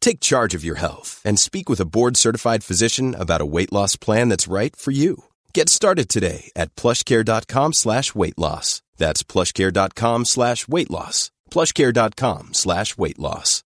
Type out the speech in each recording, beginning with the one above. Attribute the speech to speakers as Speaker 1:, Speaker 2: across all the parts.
Speaker 1: Take charge of your health and speak with a board-certified physician about a weight loss plan that's right for you. Get started today at plushcare.com slash weight loss. That's plushcare.com slash weight loss. plushcare.com slash weight loss.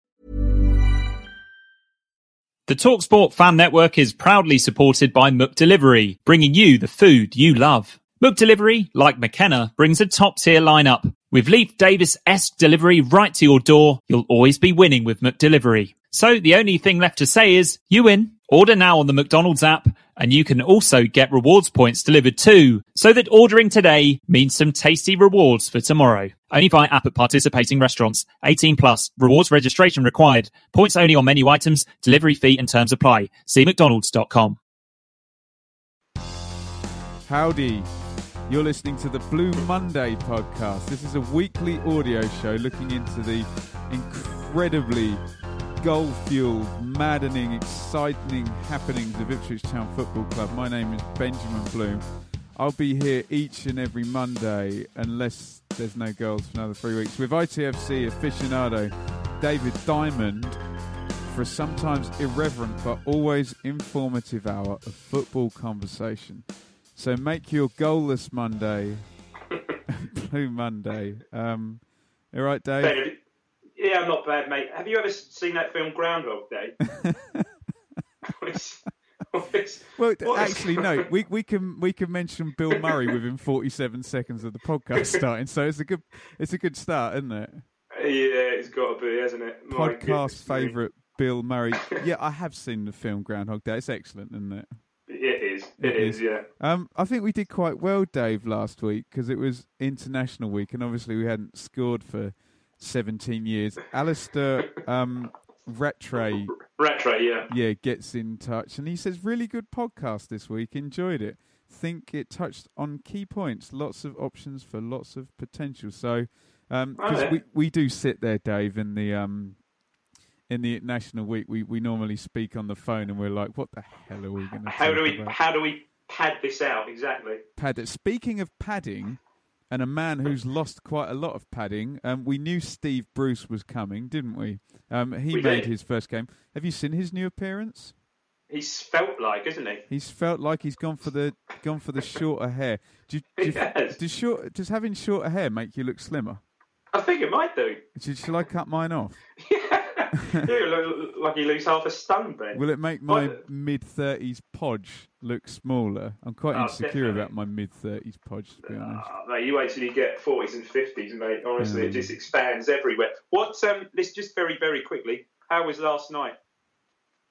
Speaker 2: The TalkSport Fan Network is proudly supported by McDelivery, bringing you the food you love. McDelivery, like McKenna, brings a top-tier lineup. With Leif Davis-esque delivery right to your door, you'll always be winning with McDelivery. So the only thing left to say is, you win. Order now on the McDonald's app, and you can also get rewards points delivered too, so that ordering today means some tasty rewards for tomorrow. Only by app at participating restaurants. 18 plus. Rewards registration required. Points only on menu items. Delivery fee and terms apply. See mcdonalds.com.
Speaker 3: Howdy. You're listening to the Blue Monday podcast. This is a weekly audio show looking into the incredibly goal fueled, maddening, exciting happenings of Ipswich Town Football Club. My name is Benjamin Bloom. I'll be here each and every Monday, unless there's no goals for another three weeks, with ITFC aficionado David Diamond for a sometimes irreverent but always informative hour of football conversation. So make your goalless Monday Blue Monday. Um, all right, Dave?
Speaker 4: Yeah, I'm not bad, mate. Have you ever seen that film Groundhog Day?
Speaker 3: Well, actually, no. We we can we can mention Bill Murray within forty seven seconds of the podcast starting, so it's a good it's a good start, isn't it?
Speaker 4: Yeah, it's got to be, hasn't it? My
Speaker 3: Podcast favorite Bill Murray. Yeah, I have seen the film Groundhog Day. It's excellent, isn't it?
Speaker 4: It is.
Speaker 3: It
Speaker 4: it is.
Speaker 3: is.
Speaker 4: Yeah.
Speaker 3: Um, I think we did quite well, Dave, last week because it was International Week, and obviously we hadn't scored for seventeen years. Alistair um, Rattray
Speaker 4: Retro. Yeah.
Speaker 3: yeah, gets in touch and he says, really good podcast this week. Enjoyed it. Think it touched on key points. Lots of options for lots of potential. So, um 'cause
Speaker 4: Okay.
Speaker 3: we we do sit there, Dave, in the um in the National Week. We we normally speak on the phone and we're like, what the hell are we going to
Speaker 4: How do we?
Speaker 3: about?
Speaker 4: How do we pad this out exactly?
Speaker 3: Pad. it. Speaking of padding, and a man who's lost quite a lot of padding, um, we knew Steve Bruce was coming, didn't we? Um, he
Speaker 4: We
Speaker 3: made
Speaker 4: did.
Speaker 3: his first game. Have you seen his new appearance?
Speaker 4: He's felt like, isn't he?
Speaker 3: He's felt like he's gone for the gone for the shorter hair. Do you, do
Speaker 4: He
Speaker 3: you,
Speaker 4: has.
Speaker 3: does short does having shorter hair make you look slimmer?
Speaker 4: I think it might do.
Speaker 3: Should, shall I cut mine off?
Speaker 4: you look like you lose half a stone, Ben.
Speaker 3: Will it make my
Speaker 4: What-
Speaker 3: mid thirties podge look smaller? I'm quite
Speaker 4: Oh,
Speaker 3: insecure
Speaker 4: definitely.
Speaker 3: about my mid thirties podge, to be honest.
Speaker 4: Ah, mate, you wait till you get forties and fifties, mate. Honestly,
Speaker 3: Yeah.
Speaker 4: it just expands everywhere. What? Um, this just very, very quickly. How was last night?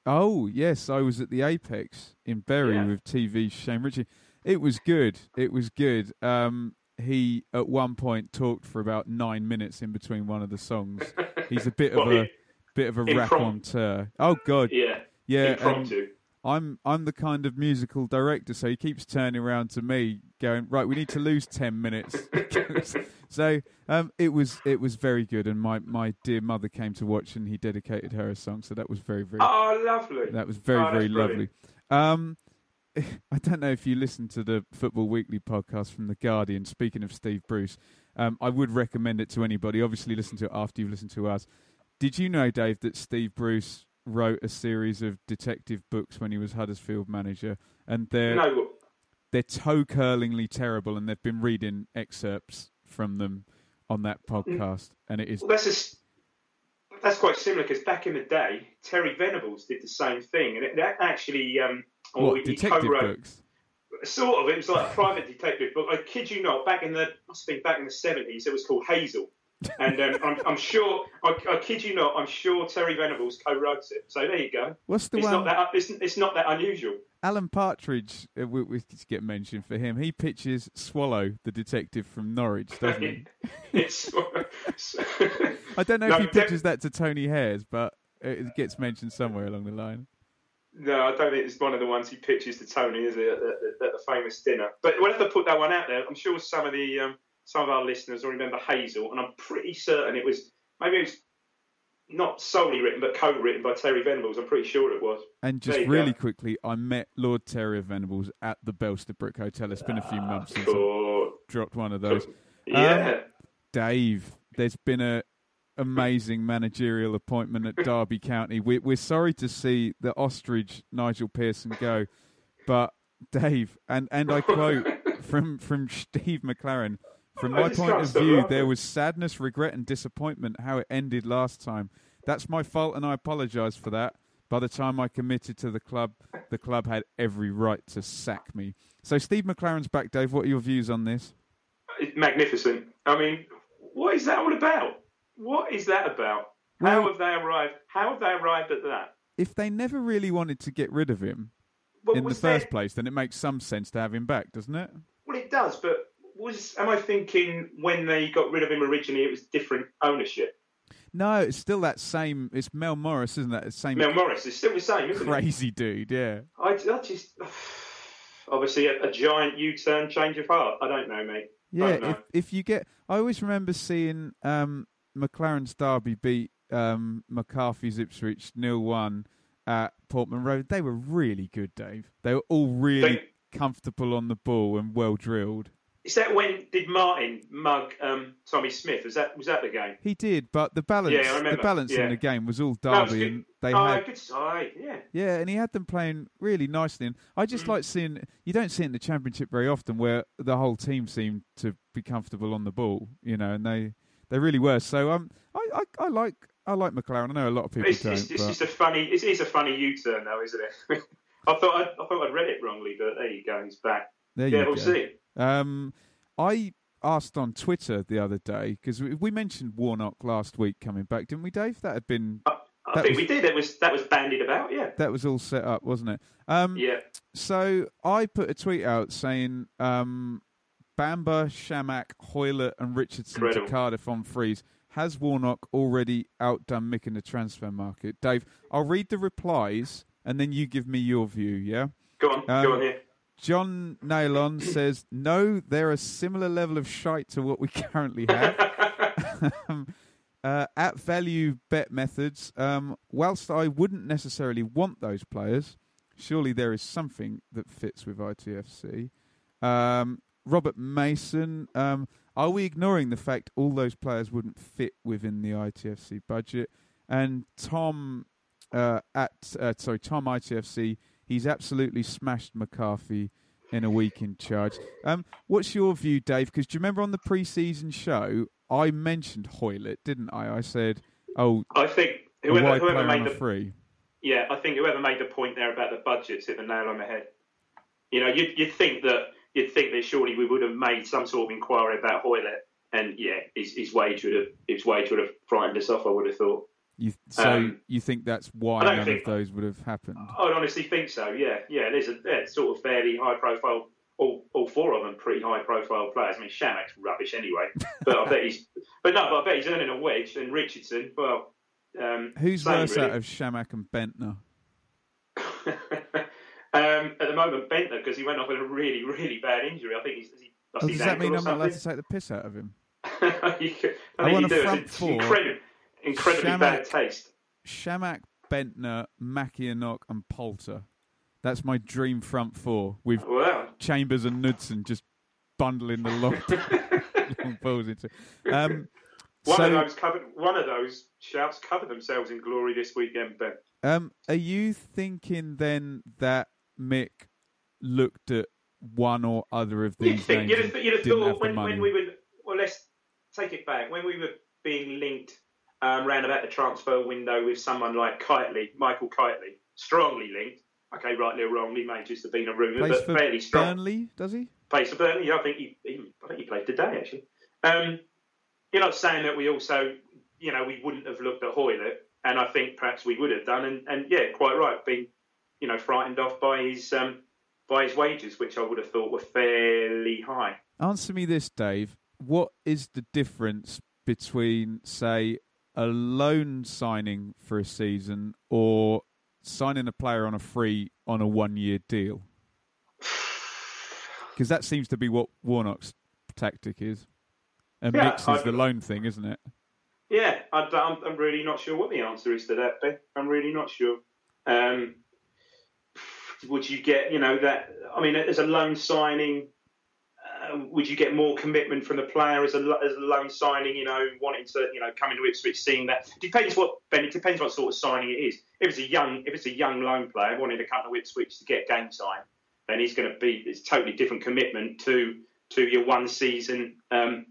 Speaker 3: Oh yes, I was at the Apex in Bury
Speaker 4: Yeah.
Speaker 3: with TV Shane Ritchie. It was good. It was good. Um, he at one point talked for about nine minutes in between one of the songs. He's a bit of a bit of a
Speaker 4: improm-
Speaker 3: raconteur. Oh God,
Speaker 4: Yeah,
Speaker 3: yeah.
Speaker 4: impromptu.
Speaker 3: I'm I'm the kind of musical director, so he keeps turning around to me, going, "Right, we need to lose ten minutes." so um, it was it was very good, and my, my dear mother came to watch, and he dedicated her a song, so that was very very
Speaker 4: Oh, lovely.
Speaker 3: that was very
Speaker 4: Oh,
Speaker 3: very lovely. Um, I don't know if you listened to the Football Weekly podcast from the Guardian. Speaking of Steve Bruce, um, I would recommend it to anybody. Obviously, listen to it after you've listened to us. Did you know, Dave, that Steve Bruce wrote a series of detective books when he was Huddersfield manager, and they're
Speaker 4: No,
Speaker 3: they're toe curlingly terrible, and they've been reading excerpts from them on that podcast, and it is
Speaker 4: well, that's just, that's quite similar because back in the day, Terry Venables did the same thing, and it, that actually, um, or
Speaker 3: what
Speaker 4: he-
Speaker 3: detective books.
Speaker 4: Sort of, it was like a private detective book. I kid you not, back in the must have been back in the seventies, it was called Hazell. And um, I'm, I'm sure, I, I kid you not, I'm sure Terry Venables co-wrote it. So there you go.
Speaker 3: What's the
Speaker 4: it's
Speaker 3: one?
Speaker 4: not that it's, it's not that unusual.
Speaker 3: Alan Partridge, uh, we, we just get mentioned for him. He pitches Swallow, the detective from Norwich, doesn't he?
Speaker 4: it's
Speaker 3: I don't know
Speaker 4: No,
Speaker 3: if he pitches that to Tony Hayers, but it gets mentioned somewhere along the line.
Speaker 4: No, I don't think it's one of the ones he pitches to Tony, is it, at the, at the famous dinner? But we'll have to put that one out there. I'm sure some of the um, some of our listeners will remember Hazell, and I'm pretty certain it was maybe it was not solely written, but co-written by Terry Venables. I'm pretty sure it was.
Speaker 3: And just really
Speaker 4: go.
Speaker 3: quickly, I met Lord Terry Venables at the Belstead Brook Hotel. It's been a few ah, months since I dropped one of those.
Speaker 4: Um, yeah.
Speaker 3: Dave, there's been a amazing managerial appointment at Derby County. We, we're sorry to see the ostrich Nigel Pearson go, but Dave, and, and I quote from from Steve McClaren. From my point of view, there was sadness, regret, and disappointment how it ended last time. That's my fault, and I apologise for that. By the time I committed to the club, the club had every right to sack me. So Steve McClaren's back, Dave. What are your views on this?
Speaker 4: It's magnificent. I mean, what is that all about? What is that about? How have they arrived? How have they arrived at that?
Speaker 3: If they never really wanted to get rid of him
Speaker 4: Well,
Speaker 3: in the first
Speaker 4: there-
Speaker 3: place, then it makes some sense to have him back, doesn't it?
Speaker 4: Well, it does, but was am I thinking when they got rid of him originally, it was different ownership?
Speaker 3: No, it's still that same. It's Mel Morris, isn't it? The same
Speaker 4: Mel Morris is still the same, isn't it?
Speaker 3: crazy dude. Yeah.
Speaker 4: I, I just obviously a, a giant U-turn, change of heart. I don't know, mate.
Speaker 3: Yeah,
Speaker 4: know.
Speaker 3: if if you get, I always remember seeing um, McClaren's Derby beat um, McCarthy's Ipswich nil one at Portman Road. They were really good, Dave. They were all really
Speaker 4: They-
Speaker 3: comfortable on the ball and well drilled.
Speaker 4: Is that when did Martin mug um, Tommy Smith? Was that was that the game?
Speaker 3: He did, but the balance,
Speaker 4: Yeah, I
Speaker 3: the balance in the game was all
Speaker 4: it was
Speaker 3: Derby, and they
Speaker 4: oh,
Speaker 3: had
Speaker 4: good side, yeah.
Speaker 3: Yeah, and he had them playing really nicely. And I
Speaker 4: Mm.
Speaker 3: just like seeing you don't see it in the championship very often where the whole team seemed to be comfortable on the ball, you know, and they they really were. So um, I I, I like I like McClaren. I know a lot of people
Speaker 4: It's,
Speaker 3: don't,
Speaker 4: it's, it's just a funny. It is a funny U-turn, though, isn't it? I thought I, I thought I'd read it wrongly, but there you go. He's back.
Speaker 3: there
Speaker 4: yeah,
Speaker 3: you
Speaker 4: we'll
Speaker 3: go.
Speaker 4: see.
Speaker 3: Um, I asked on Twitter the other day because we, we mentioned Warnock last week coming back, didn't we, Dave? That had been
Speaker 4: I, think
Speaker 3: was-
Speaker 4: we did. That was that was bandied about. Yeah,
Speaker 3: that was all set up, wasn't it? Um,
Speaker 4: yeah.
Speaker 3: So I put a tweet out saying um, Bamba, Chamakh, Hoilett, and Richardson
Speaker 4: Incredible.
Speaker 3: to Cardiff on freeze. Has Warnock already outdone Mick in the transfer market? Dave, I'll read the replies and then you give me your view, yeah?
Speaker 4: Go on,
Speaker 3: Um,
Speaker 4: go on here.
Speaker 3: John Nailon says, No, they're a similar level of shite to what we currently have. um, uh, at value bet methods, um, whilst I wouldn't necessarily want those players, surely there is something that fits with ITFC. Um, Robert Mason, um, are we ignoring the fact all those players wouldn't fit within the ITFC budget? And Tom uh, at uh, sorry Tom ITFC, he's absolutely smashed McCarthy in a week in charge. Um, what's your view, Dave? Because do you remember on the pre-season show I mentioned Hoilett, didn't I? I said, "Oh,
Speaker 4: I think whoever, whoever made the
Speaker 3: free."
Speaker 4: yeah, I think whoever made the point there about the budgets hit the nail on the head. You know, you'd, you'd think that you'd think that surely we would have made some sort of inquiry about Hoilett, and yeah, his, his wage would have his wage would have frightened us off. I would have thought.
Speaker 3: You, so
Speaker 4: Um,
Speaker 3: you think that's why none
Speaker 4: think-
Speaker 3: of those would have happened?
Speaker 4: I'd honestly think so. Yeah, yeah. There's a yeah, sort of fairly high profile. All, all four of them pretty high profile players. I mean, Chamakh's rubbish anyway, but I bet he's. But no, but I bet he's earning a wedge. And Richardson, well, um,
Speaker 3: Who's
Speaker 4: same,
Speaker 3: worse
Speaker 4: really.
Speaker 3: out of Chamakh and Bendtner?
Speaker 4: um, at the moment, Bendtner because he went off with a really, really bad injury. I think he's. He
Speaker 3: Oh, does that mean I'm not allowed to take the piss out of him?
Speaker 4: You could- I
Speaker 3: I want a front four.
Speaker 4: incredible, incredibly bad taste.
Speaker 3: Chamakh, Bendtner, Makienok, and Poulter. That's my dream front four with
Speaker 4: Wow.
Speaker 3: Chambers and Knudsen just bundling the long, long balls into. Um,
Speaker 4: One
Speaker 3: so,
Speaker 4: of those covered. One of those shouts covered themselves in glory this weekend, Ben.
Speaker 3: um, are you thinking then that Mick looked at one or other of
Speaker 4: You'd
Speaker 3: these
Speaker 4: think,
Speaker 3: names
Speaker 4: you'd have, you'd have thought when, when we were well, let's take it back when we were being linked um, round about the transfer window with someone like Kightly, Michael Kightly, strongly linked. Okay, rightly or wrongly, may just have been a rumour, but fairly strong.
Speaker 3: Burnley, does he?
Speaker 4: Plays for Burnley. Yeah, I think he, he, I think he played today actually. Um, you're not saying that we also, you know, we wouldn't have looked at Hoilett, and I think perhaps we would have done, and, and yeah, quite right, being, you know, frightened off by his um, by his wages, which I would have thought were fairly high.
Speaker 3: Answer me this, Dave. What is the difference between, say, a loan signing for a season or signing a player on a free on a one year deal? Because that seems to be what Warnock's tactic is. And
Speaker 4: Yeah,
Speaker 3: Mix is
Speaker 4: I-
Speaker 3: the loan thing, isn't it?
Speaker 4: Yeah, I, am I'm really not sure what the answer is to that. Ben. I'm really not sure. Um, would you get, you know, that? I mean, as a loan signing, would you get more commitment from the player as a as a loan signing? You know, wanting to, you know, come into Ipswich, seeing that depends what Ben. It depends what sort of signing it is. If it's a young, if it's a young loan player wanting to come to Ipswich to get game time, then he's going to be it's totally different commitment to to your one season. Um,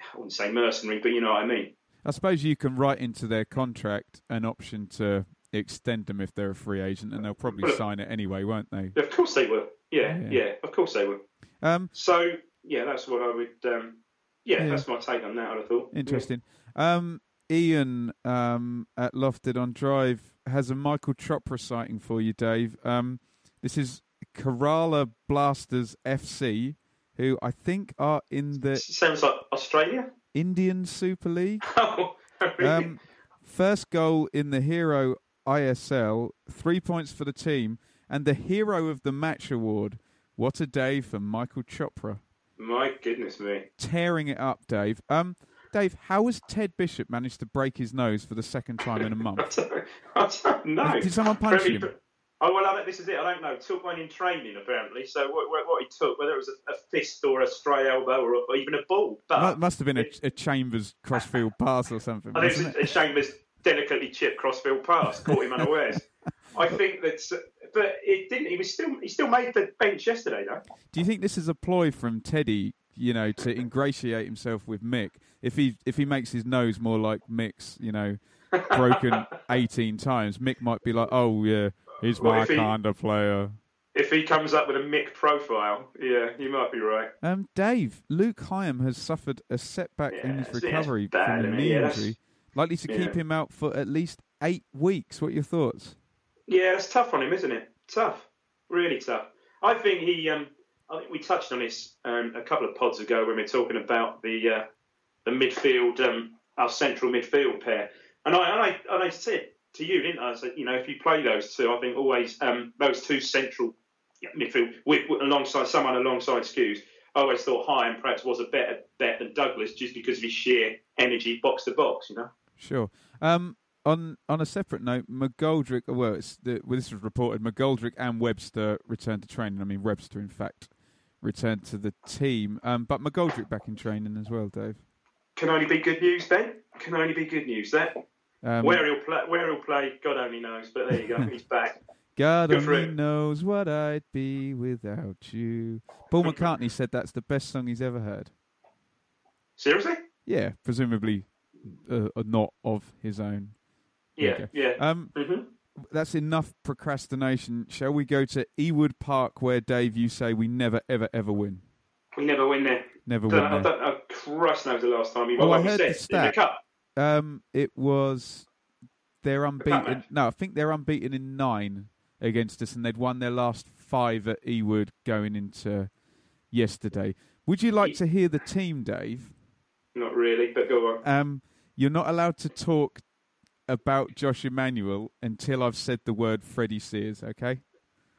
Speaker 4: I wouldn't say mercenary, but you know what I mean.
Speaker 3: I suppose you can write into their contract an option to extend them if they're a free agent, and they'll probably
Speaker 4: Well,
Speaker 3: sign it anyway, won't they?
Speaker 4: Of course they will. Yeah,
Speaker 3: Yeah.
Speaker 4: yeah, of course they will.
Speaker 3: Um,
Speaker 4: So yeah, that's what I would. Um, yeah,
Speaker 3: Yeah.
Speaker 4: that's my take on that. I'd thought.
Speaker 3: Interesting. Um, Ian um, at Lofted on Drive has a Michael Chopra sighting for you, Dave. Um, this is Kerala Blasters FC, who I think are in the
Speaker 4: Sounds like Australia.
Speaker 3: Indian Super League.
Speaker 4: Oh, really?
Speaker 3: Um, first goal in the Hero ISL, three points for the team, and the Hero of the Match award. What a day for Michael Chopra.
Speaker 4: My goodness me.
Speaker 3: tearing it up, Dave. Um, Dave, how has Ted Bishop managed to break his nose for the second time in a month?
Speaker 4: don't, I don't know.
Speaker 3: Did someone punch him?
Speaker 4: Oh well, I this is it. I don't know. Took one in training apparently. So what, what, what he took, whether it was a, a fist or a stray elbow or, or even a ball, but
Speaker 3: Mu- Must have been a, a Chambers crossfield pass or something.
Speaker 4: I think it was
Speaker 3: it?
Speaker 4: a Chambers delicately chipped crossfield pass, caught him unawares. I think that's, but it didn't. He was still, he still made the bench yesterday though.
Speaker 3: Do you think this is a ploy from Teddy? You know, to ingratiate himself with Mick. If he if he makes his nose more like Mick's, you know, broken eighteen times, Mick might be like, "Oh yeah, he's
Speaker 4: What
Speaker 3: my kind of player."
Speaker 4: If he comes up with a Mick profile, yeah, you might be right.
Speaker 3: Um, Dave, Luke Hyam has suffered a setback in his recovery from a knee
Speaker 4: Yeah,
Speaker 3: injury, likely to keep him out for at least eight weeks. What are your thoughts?
Speaker 4: Yeah, it's tough on him, isn't it? Tough, really tough. I think he. Um, I think we touched on this um, a couple of pods ago when we were talking about the uh, the midfield, um, our central midfield pair, and I, and I and I said to you, didn't I? I said, you know, if you play those two, I think always um, those two central midfield with, with- alongside someone alongside Skuse. I always thought Hyam perhaps was a better bet than Douglas just because of his sheer energy, box to box. You know.
Speaker 3: Sure. Um, on on a separate note, McGoldrick. Well, it's the, well, this was reported. McGoldrick and Webster returned to training. I mean, Webster, in fact, returned to the team. Um, but McGoldrick back in training as well, Dave.
Speaker 4: Can only be good news, Ben. Can only be good news. That
Speaker 3: Um,
Speaker 4: Where he'll play, where he'll play, God only knows. But there you go, he's back.
Speaker 3: God
Speaker 4: Good
Speaker 3: only knows what I'd be without you. Paul McCartney said that's the best song he's ever heard.
Speaker 4: Seriously?
Speaker 3: Yeah, presumably uh, uh, not of his own.
Speaker 4: Yeah,
Speaker 3: Okay.
Speaker 4: yeah.
Speaker 3: Um,
Speaker 4: hmm
Speaker 3: that's enough procrastination. Shall we go to Ewood Park, where Dave, you say we never, ever, ever win?
Speaker 4: We never win there.
Speaker 3: Never
Speaker 4: Don't,
Speaker 3: win
Speaker 4: I
Speaker 3: there.
Speaker 4: don't know. Christ knows the last time he
Speaker 3: Oh,
Speaker 4: won.
Speaker 3: I heard the stat.
Speaker 4: the cup.
Speaker 3: Um, it was they're unbeaten.
Speaker 4: match.
Speaker 3: No, I think they're unbeaten in nine against us, and they'd won their last five at Ewood going into yesterday. Would you like to hear the team, Dave?
Speaker 4: Not really, but go on.
Speaker 3: Um, you're not allowed to talk about Josh Emmanuel until I've said the word Freddie Sears. Okay.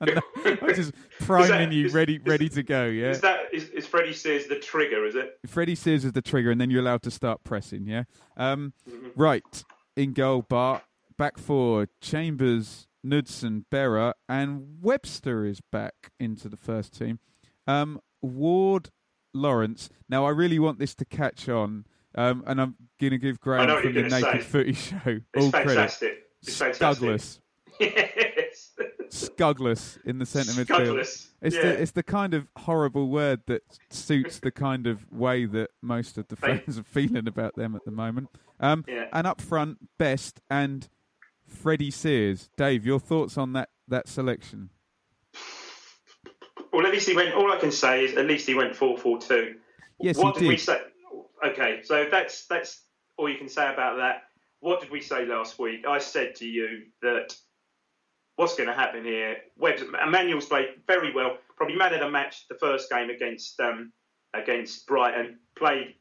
Speaker 3: I'm just priming you,
Speaker 4: is-
Speaker 3: ready,
Speaker 4: is-
Speaker 3: ready to go. Yeah.
Speaker 4: Is that is, is Freddie Sears the trigger? Is it?
Speaker 3: Freddie Sears is the trigger, and then you're allowed to start pressing. Yeah. Um,
Speaker 4: Mm-hmm.
Speaker 3: Right in goal, Bart. Back four: Chambers, Knudsen, Berra, and Webster is back into the first team. Um, Ward, Lawrence. Now I really want this to catch on, um, and I'm going to give Graham from the Naked
Speaker 4: say.
Speaker 3: Footy Show
Speaker 4: It's
Speaker 3: all credit.
Speaker 4: fantastic. It's fantastic. Yes.
Speaker 3: Scugless in the centre midfield. It's
Speaker 4: yeah.
Speaker 3: the it's the kind of horrible word that suits the kind of way that most of the fans are feeling about them at the moment. Um,
Speaker 4: Yeah.
Speaker 3: And up front, Best and Freddie Sears. Dave, your thoughts on that that selection?
Speaker 4: Well, at least he went. All I can say is, at least he went four four two.
Speaker 3: Yes,
Speaker 4: what
Speaker 3: he
Speaker 4: did we say? Okay, so that's that's all you can say about that. What did we say last week? I said to you that what's going to happen here? Webb's, Emmanuel's played very well. Probably man of the match the first game against um, against Brighton. Played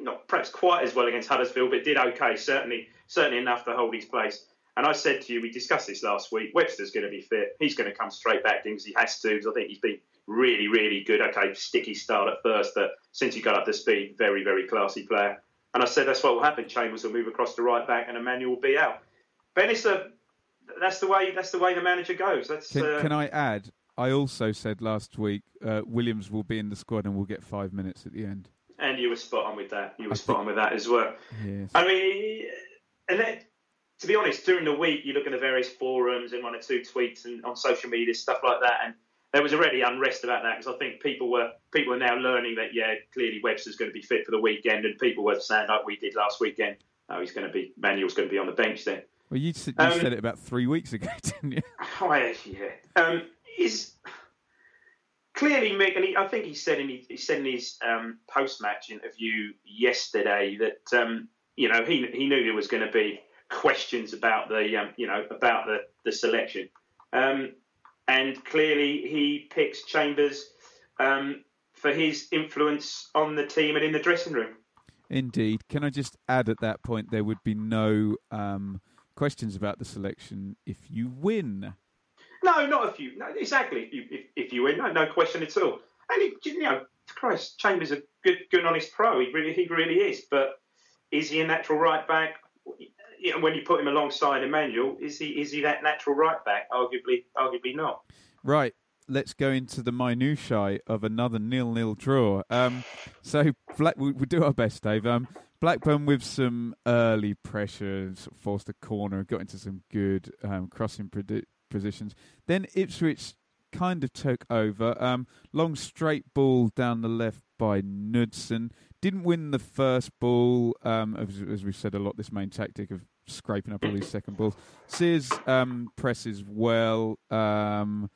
Speaker 4: not perhaps quite as well against Huddersfield, but did okay. Certainly, certainly enough to hold his place. And I said to you, we discussed this last week. Webster's going to be fit. He's going to come straight back because he has to. Because I think he's been really, really good. Okay, sticky start at first, but since he got up to speed, very, very classy player. And I said that's what will happen. Chambers will move across the right back, and Emmanuel will be out. Ben, it's a, that's the way. That's the way the manager goes. That's.
Speaker 3: Can,
Speaker 4: uh,
Speaker 3: can I add? I also said last week uh, Williams will be in the squad and will get five minutes at the end.
Speaker 4: and you were spot on with that. You were
Speaker 3: I
Speaker 4: spot
Speaker 3: think-
Speaker 4: on with that as well.
Speaker 3: Yes.
Speaker 4: I mean, and then, to be honest, during the week you look at the various forums and one or two tweets and on social media stuff like that, and there was already unrest about that because I think people were people are now learning that yeah, clearly Webster's going to be fit for the weekend, and people were saying like we did last weekend, oh he's going to be Manuel's going to be on the bench then.
Speaker 3: Well, you, s- you
Speaker 4: Um,
Speaker 3: said it about three weeks ago, didn't you?
Speaker 4: Oh, yeah, yeah. Um, is clearly Mick, and he, I think he said in he, he said in his um, post-match interview yesterday that um, you know he he knew there was going to be questions about the um, you know about the the selection, um, and clearly he picks Chambers um, for his influence on the team and in the dressing room.
Speaker 3: Indeed. Can I just add at that point there would be no um, questions about the selection if you win.
Speaker 4: No, not if you. No, exactly. If you, if, if you win, no, no question at all. And he, you know, Christ, Chambers a good, good, honest pro. He really, he really is. But is he a natural right back? You know, when you put him alongside Emmanuel, is he is he that natural right back? Arguably, arguably not.
Speaker 3: Right. Let's go into the minutiae of another nil-nil draw. Um, so Black, we, we do our best, Dave. Um, Blackburn with some early pressure, sort of forced a corner, got into some good um, crossing predi- positions. Then Ipswich kind of took over. Um, long straight ball down the left by Knudsen. Didn't win the first ball, um, as, as we've said a lot, this main tactic of scraping up all these second balls. Sears um, presses well um,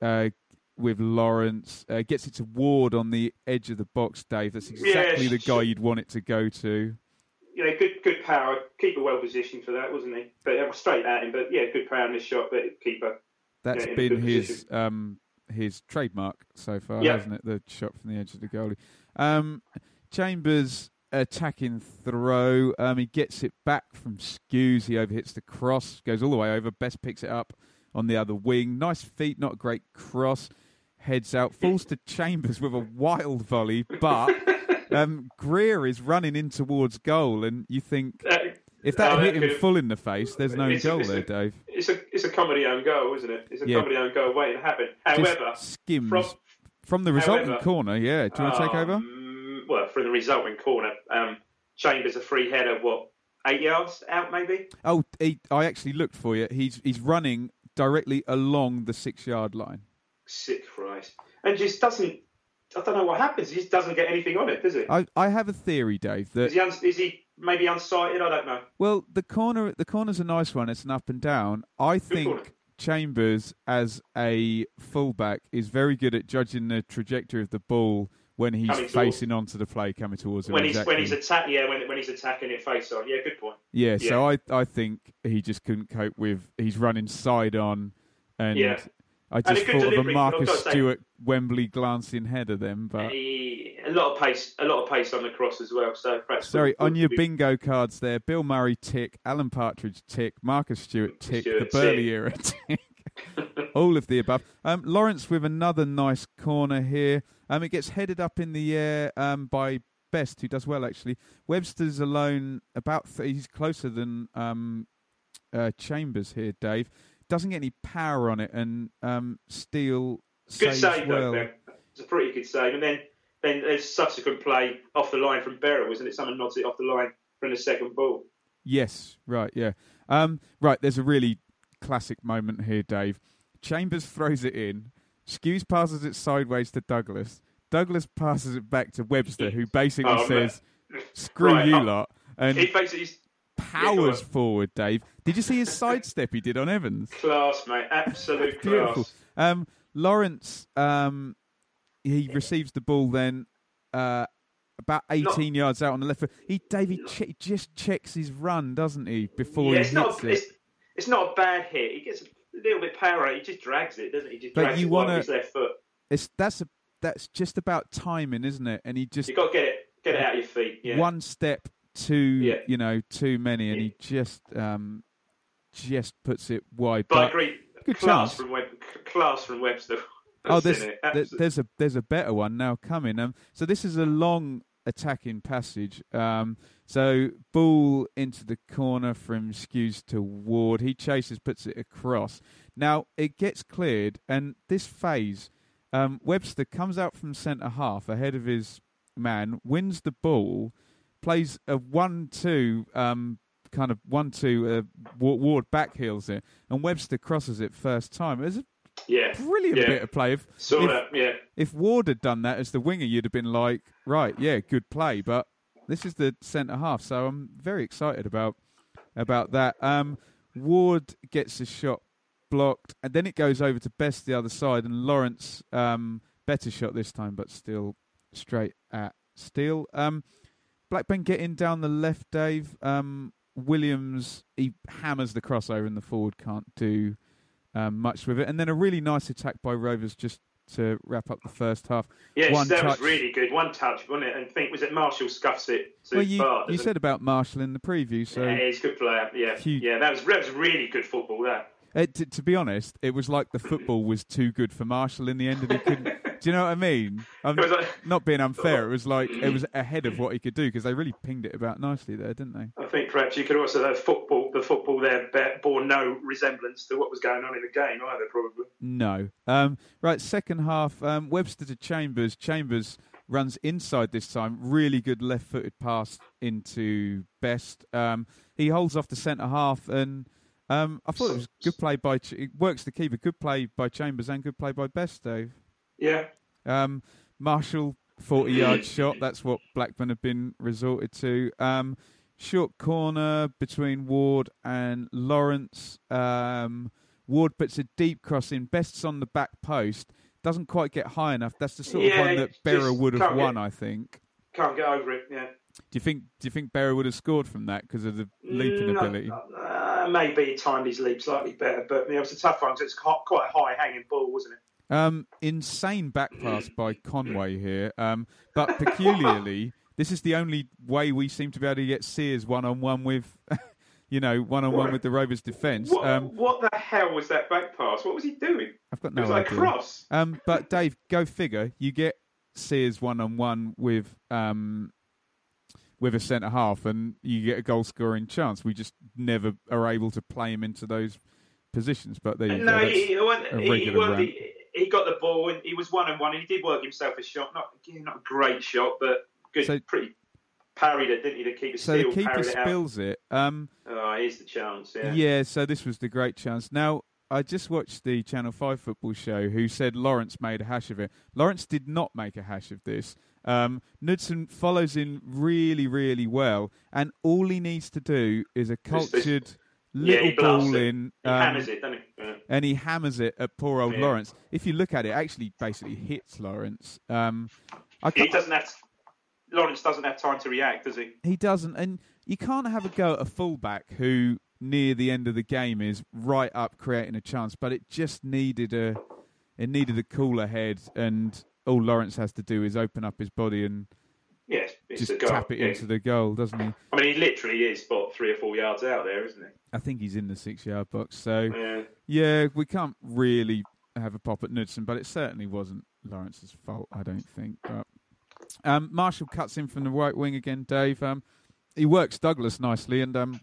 Speaker 3: uh, with Lawrence. Uh, gets it to Ward on the edge of the box, Dave. That's exactly
Speaker 4: Yeah,
Speaker 3: the guy you'd want it to go to.
Speaker 4: You know, good good power. Keeper well positioned for that, wasn't he? But uh, straight at him. But yeah, good power in this shot. But keeper.
Speaker 3: That's
Speaker 4: in
Speaker 3: been his um, his trademark so far,
Speaker 4: Yeah.
Speaker 3: hasn't it? The shot from the edge of the goalie. Um, Chambers attacking throw. Um, he gets it back from Skuse. He overhits the cross, goes all the way over. Best picks it up on the other wing. Nice feet, not a great cross. Heads out, falls to Chambers with a wild volley, but um, Greer is running in towards goal, and you think
Speaker 4: Uh,
Speaker 3: if that
Speaker 4: oh,
Speaker 3: hit him full in the face, there's no
Speaker 4: It's
Speaker 3: goal
Speaker 4: it's a-
Speaker 3: there, Dave.
Speaker 4: It's a it's a comedy own goal, isn't it? It's a
Speaker 3: Yeah.
Speaker 4: comedy own goal waiting to happen.
Speaker 3: Just
Speaker 4: However,
Speaker 3: skims
Speaker 4: from
Speaker 3: from the resulting
Speaker 4: however-
Speaker 3: corner. Yeah, do you want to take over?
Speaker 4: Well, from the resulting corner, um, Chambers a free header, what eight yards out maybe?
Speaker 3: Oh, he, I actually looked for you. He's he's running directly along the six yard line.
Speaker 4: Sick Christ, and just doesn't. I don't know what happens. He just doesn't get anything on it, does he?
Speaker 3: I, I have a theory, Dave. That
Speaker 4: Is he, un- is he maybe unsighted? I don't know.
Speaker 3: well, the corner the corner's a nice one. It's an up and down. I think Chambers as a fullback is very good at judging the trajectory of the ball when he's
Speaker 4: Coming towards-
Speaker 3: facing onto the play coming towards him.
Speaker 4: When he's
Speaker 3: exactly.
Speaker 4: when he's attack, yeah, when when he's attacking it face on, yeah, good point.
Speaker 3: yeah,
Speaker 4: yeah.
Speaker 3: so I I think he just couldn't cope with. He's running side on, and
Speaker 4: Yeah.
Speaker 3: I just thought of a Marcus
Speaker 4: say.
Speaker 3: Stewart Wembley glancing header then, but.
Speaker 4: He, a lot of pace, a lot of pace on the cross as well. So perhaps
Speaker 3: Sorry,
Speaker 4: we'll-
Speaker 3: on your
Speaker 4: we'll-
Speaker 3: bingo cards there, Bill Murray tick, Alan Partridge tick, Marcus Stewart tick,
Speaker 4: Stewart
Speaker 3: the Burley era tick. All of the above. Um, Lawrence with another nice corner here. Um, it gets headed up in the air um, by Best, who does well actually. Webster's alone, about th- he's closer than um, uh, Chambers here. Dave doesn't get any power on it, and um, Steele
Speaker 4: Good save,
Speaker 3: well.
Speaker 4: though, It's a pretty good save. And then, then there's subsequent play off the line from Beryl, isn't it? Someone nods it off the line from the second ball.
Speaker 3: Yes, right, yeah. Um, right, there's a really classic moment here, Dave. Chambers throws it in. Skuse passes it sideways to Douglas. Douglas passes it back to Webster, who basically
Speaker 4: Oh, man.
Speaker 3: says, "Screw
Speaker 4: Right,
Speaker 3: you
Speaker 4: oh,
Speaker 3: lot," and
Speaker 4: He basically
Speaker 3: powers
Speaker 4: on.
Speaker 3: forward. Dave, did you see his sidestep he did on Evans?
Speaker 4: class, mate. Absolute class.
Speaker 3: Um, Lawrence, um, he receives the ball then uh, about 18 yards out on the left foot. He, David, che- just checks his run, doesn't he, before
Speaker 4: Yeah,
Speaker 3: he
Speaker 4: it's
Speaker 3: hits
Speaker 4: not,
Speaker 3: it?
Speaker 4: It's, not a bad hit. He gets a little bit power. He just drags it, doesn't he? He just
Speaker 3: But
Speaker 4: drags
Speaker 3: you
Speaker 4: it wanna...
Speaker 3: wanna-
Speaker 4: with his left foot.
Speaker 3: It's that's a that's just about timing, isn't it? And he just
Speaker 4: You've got to get it, get it out of your feet. Yeah.
Speaker 3: one step too,
Speaker 4: Yeah.
Speaker 3: you know, too many, and
Speaker 4: Yeah.
Speaker 3: he just um, just puts it wide.
Speaker 4: But, I agree.
Speaker 3: good
Speaker 4: class
Speaker 3: chance.
Speaker 4: from Web, class from Webster.
Speaker 3: oh, there's
Speaker 4: in it.
Speaker 3: there-
Speaker 4: Absolute-
Speaker 3: there's a there's a better one now coming. Um, so this is a long attacking passage. Um, so ball into the corner from Skuse to Ward. He chases, puts it across. Now it gets cleared, and this phase, um, Webster comes out from centre half ahead of his man, wins the ball, plays a one-two. Um, Kind of one-two. Uh, Wa- Ward backheels it, and Webster crosses it first time. It was a
Speaker 4: yeah,
Speaker 3: brilliant
Speaker 4: yeah.
Speaker 3: bit of play. If, if,
Speaker 4: that. Yeah,
Speaker 3: if Ward had done that as the winger, you'd have been like, right, yeah, good play. But this is the centre half, so I'm very excited about about that. Um, Ward gets a shot blocked, and then it goes over to Best the other side, and Lawrence um, better shot this time, but still straight at Steele. Um, Blackburn getting down the left, Dave. Um, Williams he hammers the crossover, and the forward can't do um, much with it. And then a really nice attack by Rovers just to wrap up the first half.
Speaker 4: yes,
Speaker 3: One
Speaker 4: that
Speaker 3: touch.
Speaker 4: was really good. One touch, wasn't it? And think was it Marshall scuffs it
Speaker 3: Well, you,
Speaker 4: Bart,
Speaker 3: you said about Marshall in the preview, so
Speaker 4: yeah, he's a good player. Yeah,
Speaker 3: Huge-
Speaker 4: yeah, that was that was really good football. That
Speaker 3: Uh, to, to be honest, it was like the football was too good for Marshall in the end, and he couldn't. do you know what I mean? I'm
Speaker 4: like-
Speaker 3: not being unfair. It was like it was ahead of what he could do because they really pinged it about nicely there, didn't they?
Speaker 4: I think perhaps you could also have football. The football there bore no resemblance to what was going on in the game either. Probably.
Speaker 3: No. Um, right, second half. Um, Webster to Chambers. Chambers runs inside this time. Really good left-footed pass into Best. Um, he holds off the centre half, and um, I thought it was good play by. Ch- it works the keeper. Good play by Chambers and good play by Best, Dave.
Speaker 4: Yeah,
Speaker 3: Um, Marshall, 40 yard shot. That's what Blackburn have been resorted to. Um, short corner between Ward and Lawrence. Um, Ward puts a deep cross in. Best's on the back post. Doesn't quite get high enough. That's the sort
Speaker 4: Yeah,
Speaker 3: of one that Berra would have won,
Speaker 4: get-
Speaker 3: I think.
Speaker 4: can't get over it. Yeah,
Speaker 3: Do you think? Do you think Berra would have scored from that because of the leaping
Speaker 4: No,
Speaker 3: ability?
Speaker 4: Uh, maybe he timed his leap slightly better, but it was a tough one. 'cause It's quite quite a high hanging ball, wasn't it?
Speaker 3: Um, insane back pass by Conway here. Um, but peculiarly, this is the only way we seem to be able to get Sears one on one with, you know, one on one with the Rovers defence.
Speaker 4: What,
Speaker 3: Um,
Speaker 4: what the hell was that back pass? What was he doing?
Speaker 3: I've got no idea.
Speaker 4: It was like
Speaker 3: idea.
Speaker 4: cross.
Speaker 3: Um, but Dave, go figure. You get Sears one on one with um, with a centre half, and you get a goal scoring chance. We just never are able to play him into those positions. But there you
Speaker 4: No,
Speaker 3: go.
Speaker 4: He, he, he, he, got the ball and he was one on one. and He did work himself a shot. Not not a great shot, but good.
Speaker 3: So-
Speaker 4: pretty parried it, didn't he? The keeper
Speaker 3: so the keeper
Speaker 4: parried it
Speaker 3: spills it. Um,
Speaker 4: Oh, here's the chance. Yeah.
Speaker 3: Yeah, so this was the great chance. Now, I just watched the Channel 5 football show who said Lawrence made a hash of it. Lawrence did not make a hash of this. Um, Knudsen follows in really, really well, and all he needs to do is a cultured little
Speaker 4: blasts
Speaker 3: ball
Speaker 4: it.
Speaker 3: in.
Speaker 4: He
Speaker 3: um,
Speaker 4: hammers it, doesn't he? Yeah.
Speaker 3: and he hammers it at poor old
Speaker 4: Yeah.
Speaker 3: Lawrence. If you look at it, it actually basically hits Lawrence. Um,
Speaker 4: He doesn't have. Lawrence doesn't have time to react, does he?
Speaker 3: He doesn't, and you can't have a go at a fullback who, near the end of the game, is right up creating a chance. But it just needed a, it needed a cooler head, and all Lawrence has to do is open up his body and
Speaker 4: Yes, it's
Speaker 3: just tap it
Speaker 4: yeah.
Speaker 3: into the goal, doesn't he?
Speaker 4: I mean, he literally is spot three or four yards out there, isn't he?
Speaker 3: I think he's in the six-yard box. So
Speaker 4: Yeah.
Speaker 3: yeah, we can't really have a pop at Knudsen, but it certainly wasn't Lawrence's fault, I don't think. But um, Marshall cuts in from the right wing again, Dave. Um, he works Douglas nicely and um,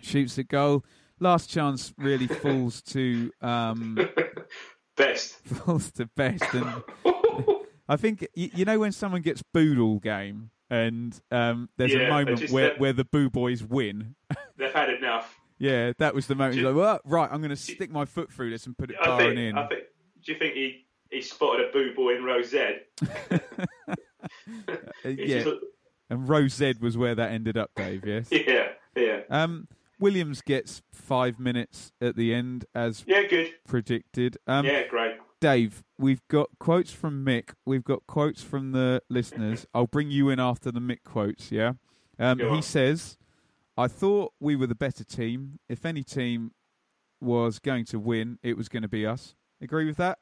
Speaker 3: shoots the goal. Last chance really falls to um,
Speaker 4: Best.
Speaker 3: falls to best, and I think you, you know when someone gets booed all game, and um, there's
Speaker 4: Yeah,
Speaker 3: a moment
Speaker 4: just-
Speaker 3: where, where the boo boys win.
Speaker 4: They've had enough.
Speaker 3: yeah, that was the moment. He's
Speaker 4: Do-
Speaker 3: like, well, right, I'm going to stick my foot through this and put it
Speaker 4: I think,
Speaker 3: in.
Speaker 4: I think. Do you think he, he spotted a boo boy in row Z?
Speaker 3: Uh, yeah,
Speaker 4: just-
Speaker 3: and Rose Z was where that ended up, Dave. Yes.
Speaker 4: yeah, yeah,
Speaker 3: Um, Williams gets five minutes at the end, as
Speaker 4: yeah. Good.
Speaker 3: predicted. Um,
Speaker 4: yeah, great.
Speaker 3: Dave, we've got quotes from Mick. We've got quotes from the listeners. I'll bring you in after the Mick quotes. Yeah. Um, he says, "I thought we were the better team. If any team was going to win, it was going to be us." Agree with that?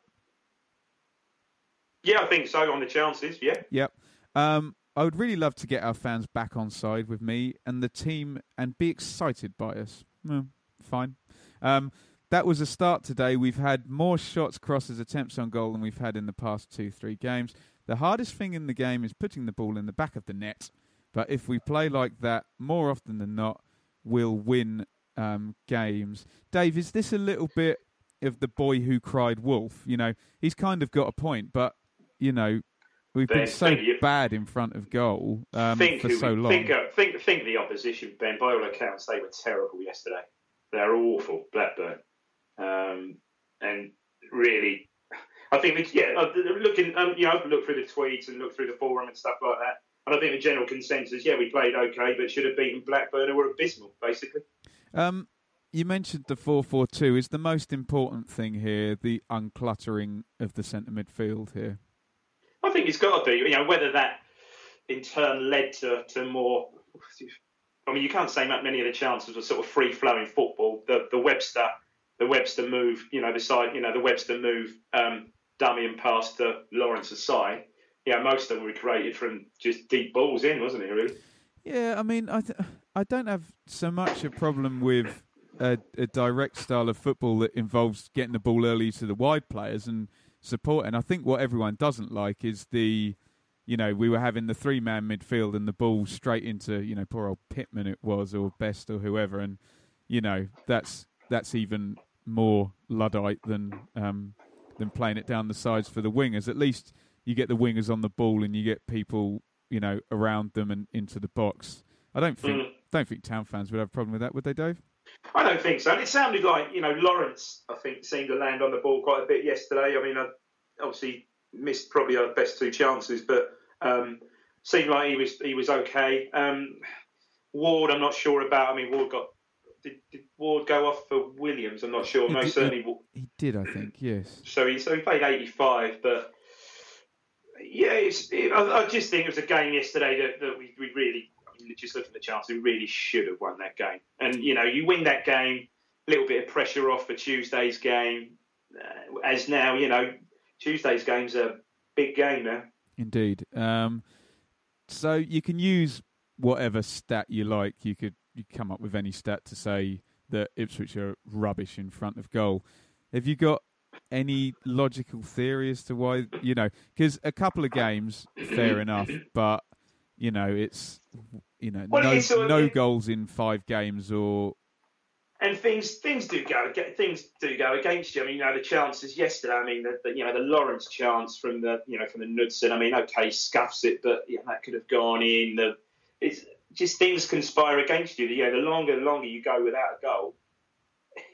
Speaker 4: Yeah, I think so on the chances. Yeah.
Speaker 3: Yep. Um, I would really love to get our fans back on side with me and the team and be excited by us. Well, fine. Um, that was a start today. We've had more shots, crosses, attempts on goal than we've had in the past two, three games. The hardest thing in the game is putting the ball in the back of the net. But if we play like that more often than not, we'll win um, games. Dave, is this a little bit of the boy who cried wolf? You know, he's kind of got a point, but you know, we've
Speaker 4: Ben,
Speaker 3: been so
Speaker 4: you-
Speaker 3: bad in front of goal um,
Speaker 4: think
Speaker 3: for
Speaker 4: who
Speaker 3: so long.
Speaker 4: Think, uh, think, think the opposition, Ben. By all accounts, they were terrible yesterday. They're awful, Blackburn, um, and really, I think that, yeah. uh, Looking, um, you know, I've looked through the tweets and looked through the forum and stuff like that, and I think the general consensus, yeah, we played okay, but should have beaten Blackburn, who were abysmal, basically.
Speaker 3: Um, you mentioned the four-four-two. Is the most important thing here the uncluttering of the centre midfield here?
Speaker 4: I think it's got to be. You know, whether that in turn led to, to more. I mean, you can't say that many of the chances were sort of free flowing football. The the Webster, the Webster move. You know, the. You know, the Webster move. Um, dummy and pass to Lawrence's side. Yeah, most of them were created from just deep balls in, wasn't it? Really.
Speaker 3: Yeah, I mean, I th- I don't have so much a problem with a, a direct style of football that involves getting the ball early to the wide players and supporting. I think what everyone doesn't like is the, you know, we were having the three man midfield and the ball straight into, you know, poor old Pitman it was or Best or whoever, and you know that's that's even more luddite than um, than playing it down the sides for the wingers. At least you get the wingers on the ball and you get people, you know, around them and into the box. I don't think
Speaker 4: Mm.
Speaker 3: don't think town fans would have a problem with that, would they, Dave?
Speaker 4: I don't think so. And it sounded like, you know, Lawrence, I think, seemed to land on the ball quite a bit yesterday. I mean, I obviously missed probably our best two chances, but um, seemed like he was he was okay. Um, Ward, I'm not sure about. I mean, Ward got. Did, did Ward go off for Williams? I'm not sure.
Speaker 3: He
Speaker 4: Most
Speaker 3: did-
Speaker 4: certainly. Wa-
Speaker 3: He did, I think. Yes.
Speaker 4: So he so he played 85, but yeah, it's, it, I, I just think it was a game yesterday that, that we, we really, I mean, just looking at the chance, we really should have won that game. And you know, you win that game, a little bit of pressure off for Tuesday's game. Uh, as now, you know, Tuesday's game's a big game now.
Speaker 3: Indeed. Um, so you can use whatever stat you like. You could you come up with any stat to say that Ipswich are rubbish in front of goal. Have you got any logical theory as to why? You know, because a couple of games, fair enough, but you know, it's you know,
Speaker 4: Well,
Speaker 3: no
Speaker 4: sort of-
Speaker 3: no goals in five games or
Speaker 4: And things things do go things do go against you. I mean, you know, the chances yesterday. I mean, the, the you know the Lawrence chance from the you know from the Knudsen. I mean, okay, scuffs it, but yeah, that could have gone in. The it's just things conspire against you. Yeah, the longer the longer you go without a goal,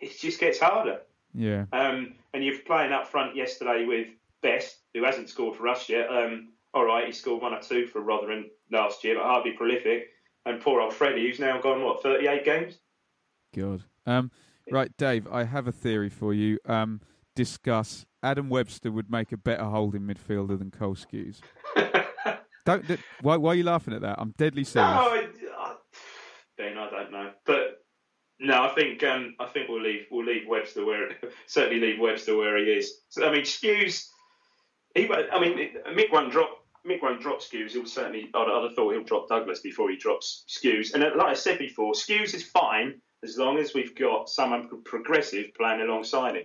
Speaker 4: it just gets harder.
Speaker 3: yeah.
Speaker 4: Um, and you're playing up front yesterday with Best, who hasn't scored for us yet. Um, all right, he scored one or two for Rotherham last year, but hardly prolific. And poor old Freddie, who's now gone what 38 games.
Speaker 3: God. Um, right, Dave, I have a theory for you. Um, discuss. Adam Webster would make a better holding midfielder than Cole Skuse. Don't. Why, why are you laughing at that? I'm deadly
Speaker 4: No,
Speaker 3: serious.
Speaker 4: I, I, Ben, I don't know, but no, I think um, I think we'll leave we'll leave Webster where certainly leave Webster where he is. So, I mean, Skuse, he I mean, Mick won't drop. Mick won't drop Skuse. He'll certainly. I'd, I'd have thought he'll drop Douglas before he drops Skuse. And uh, like I said before, Skuse is fine as long as we've got someone progressive playing alongside him.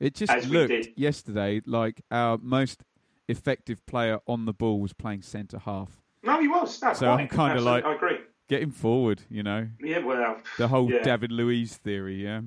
Speaker 3: It just
Speaker 4: As we
Speaker 3: looked
Speaker 4: did.
Speaker 3: yesterday like our most effective player on the ball was playing centre half.
Speaker 4: No, he was. No,
Speaker 3: So I'm kinda like-
Speaker 4: I agree.
Speaker 3: Get him forward, you know.
Speaker 4: Yeah, well,
Speaker 3: The whole
Speaker 4: yeah.
Speaker 3: David Luiz theory, yeah.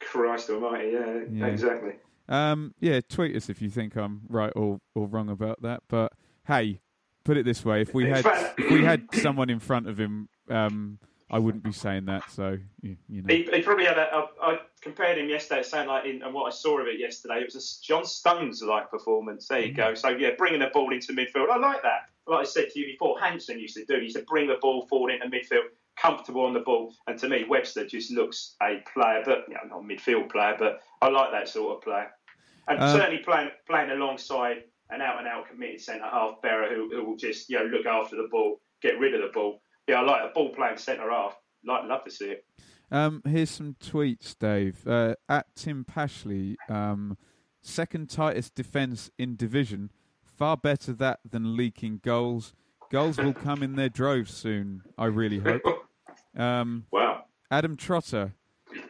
Speaker 4: Christ Almighty, yeah,
Speaker 3: Yeah.
Speaker 4: exactly.
Speaker 3: Um, yeah, tweet us if you think I'm right or, or wrong about that. But hey, put it this way: if we
Speaker 4: In
Speaker 3: had
Speaker 4: fact-
Speaker 3: if we had someone in front of him, um, I wouldn't be saying that. So you, you know,
Speaker 4: He, he probably had a. I, I compared him yesterday. Sounded like, in, and what I saw of it yesterday, it was a John Stones like performance. There you go. So yeah, bringing the ball into midfield, I like that. Like I said to you before, Hanson used to do. He used to bring the ball forward into midfield, comfortable on the ball. And to me, Webster just looks a player, but you know, not a midfield player, but I like that sort of player. And
Speaker 3: Um,
Speaker 4: certainly playing playing alongside an out and out committed centre half Berra who, who will just you know look after the ball, get rid of the ball. Yeah, I like a ball playing centre half. Like, love to see it.
Speaker 3: um, here's some tweets, Dave. Uh, at Tim Pashley, um, second tightest defence in division. Far better that than leaking goals. Goals will come in their droves soon. I really hope. Um,
Speaker 4: Wow.
Speaker 3: Adam Trotter,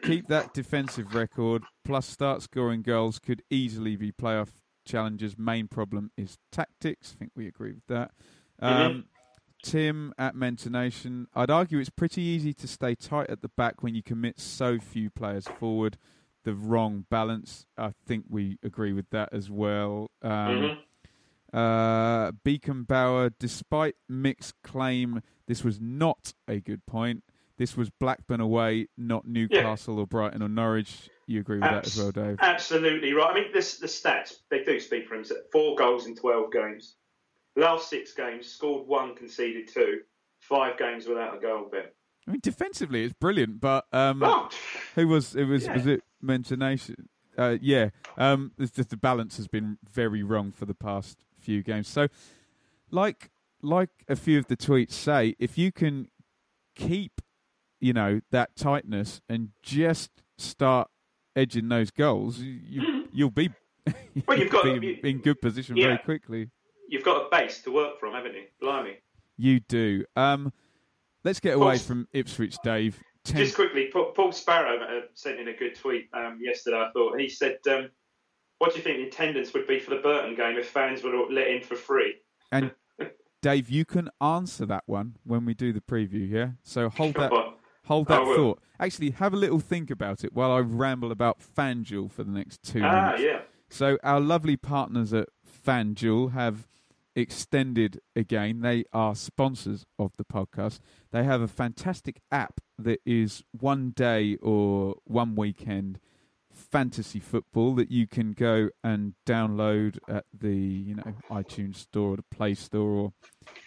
Speaker 3: keep that defensive record, plus start scoring goals, could easily be playoff challengers. Main problem is tactics. I think we agree with that. Um,
Speaker 4: Mhm.
Speaker 3: Tim at Mentor Nation, I'd argue it's pretty easy to stay tight at the back when you commit so few players forward. The wrong balance. I think we agree with that as well. Um,
Speaker 4: Mhm.
Speaker 3: Uh, Beacon Bauer, despite Mick's claim this was not a good point, this was Blackburn away, not Newcastle or Brighton or Norwich. You agree with that as well, Dave?
Speaker 4: Absolutely right. I mean, this, the stats they do speak for themselves. Four goals in twelve games. Last six games, scored one, conceded two. Five games without a goal. Ben.
Speaker 3: I mean, defensively it's brilliant, but um,
Speaker 4: Oh,
Speaker 3: who was it? Was
Speaker 4: Yeah.
Speaker 3: was it Mentionation? Uh, yeah, um, it's just the balance has been very wrong for the past few games. So, like like a few of the tweets say, if you can keep, you know, that tightness and just start edging those goals, you you'll be,
Speaker 4: Well, you've got-
Speaker 3: be
Speaker 4: you-
Speaker 3: in good position
Speaker 4: yeah.
Speaker 3: very quickly.
Speaker 4: you've got a base to work from, haven't you? Blimey.
Speaker 3: You do. Um, let's get away
Speaker 4: Paul-
Speaker 3: from Ipswich, Dave. Ten-
Speaker 4: Just quickly, Paul, Paul Sparrow uh, sent in a good tweet um, yesterday. I thought he said, um, "What do you think the attendance would be for the Burton game if fans were let in for free?"
Speaker 3: And Dave, you can answer that one when we do the preview. Yeah. So hold that, hold that thought. Actually, have a little think about it while I ramble about FanDuel for the next two
Speaker 4: Ah,
Speaker 3: minutes.
Speaker 4: yeah.
Speaker 3: So our lovely partners at FanDuel have extended again. They are sponsors of the podcast. They have a fantastic app that is one day or one weekend fantasy football that you can go and download at the you know iTunes store or the Play Store or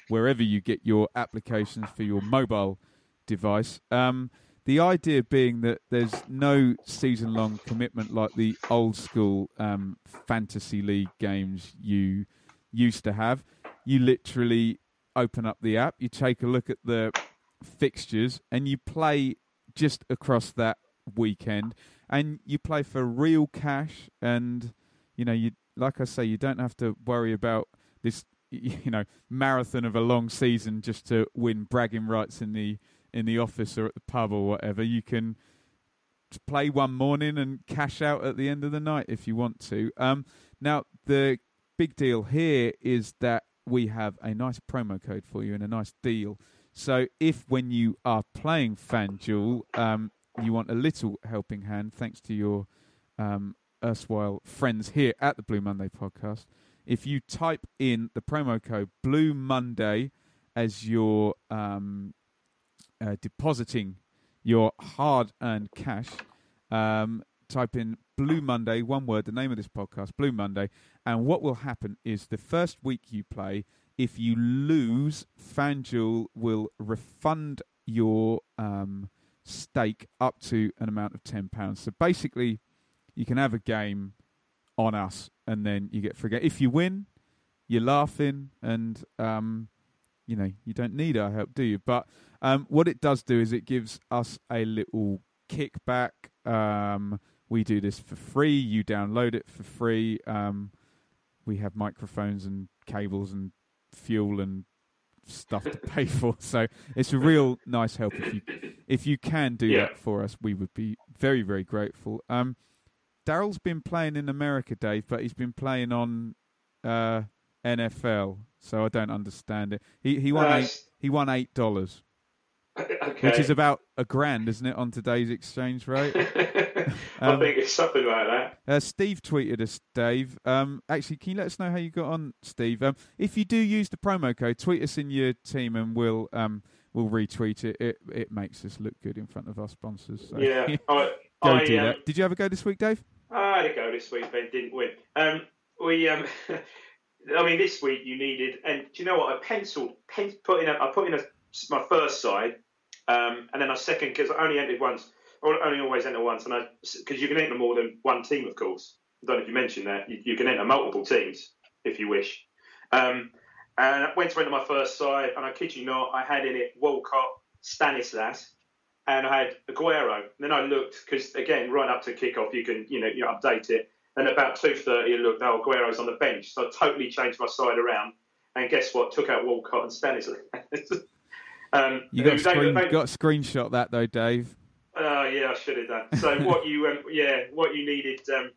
Speaker 3: wherever you get your applications for your mobile device. Um, the idea being that there's no season long commitment like the old school um, fantasy league games you used to have. You literally open up the app, you take a look at the fixtures, and you play just across that weekend. And you play for real cash, and you know, you like I say, you don't have to worry about this, you know, marathon of a long season just to win bragging rights in the in the office or at the pub or whatever. You can play one morning and cash out at the end of the night if you want to. Um, now, the big deal here is that we have a nice promo code for you and a nice deal. So, if when you are playing FanDuel, um, you want a little helping hand, thanks to your um, erstwhile friends here at the Blue Monday podcast, if you type in the promo code Blue Monday as your um, uh, depositing your hard-earned cash, um, type in Blue Monday, one word, the name of this podcast, Blue Monday, and what will happen is the first week you play, if you lose, FanDuel will refund your um, stake up to an amount of ten pounds. So basically, you can have a game on us, and then you get free. If you win, you're laughing, and um, you know you don't need our help, do you? But um, what it does do is it gives us a little kickback. Um, we do this for free. You download it for free. Um, we have microphones and cables and fuel and stuff to pay for. So it's a real nice help if you if you can do
Speaker 4: Yeah.
Speaker 3: that for us. We would be very very grateful. Um, Daryl's been playing in America, Dave, but he's been playing on uh, NFL, so I don't understand it. He he won
Speaker 4: Uh,
Speaker 3: eight, he won eight dollars,
Speaker 4: okay.
Speaker 3: which is about a grand, isn't it, on today's exchange rate?
Speaker 4: I
Speaker 3: um,
Speaker 4: think it's something like that.
Speaker 3: Uh, Steve tweeted us, Dave. Um, actually, can you let us know how you got on, Steve? Um, if you do use the promo code, tweet us in your team, and we'll um, we'll retweet it. It it makes us look good in front of our sponsors. So
Speaker 4: Yeah, I,
Speaker 3: go
Speaker 4: I,
Speaker 3: do
Speaker 4: um,
Speaker 3: that. Did you have a go this week, Dave?
Speaker 4: I had a go this week, but didn't win. Um, we, um, I mean, this week you needed, and do you know what? I penciled, pen, put in, a, I put in a, my first side, um, and then a second because I only entered once, or only always enter once, and I because you can enter more than one team, of course. I don't know if you mentioned that. You, you can enter multiple teams if you wish. Um, and I went to enter my first side, and I kid you not, I had in it Walcott, Stanislas, and I had Aguero. Then I looked because again, right up to kickoff, you can you know you update it. And about two thirty, I looked, oh, Aguero's on the bench, so I totally changed my side around. And guess what? Took out Walcott and Stanislas. um,
Speaker 3: You got screen, got screenshot that though, Dave.
Speaker 4: Oh yeah, I should have done. So what you um, yeah what you needed um,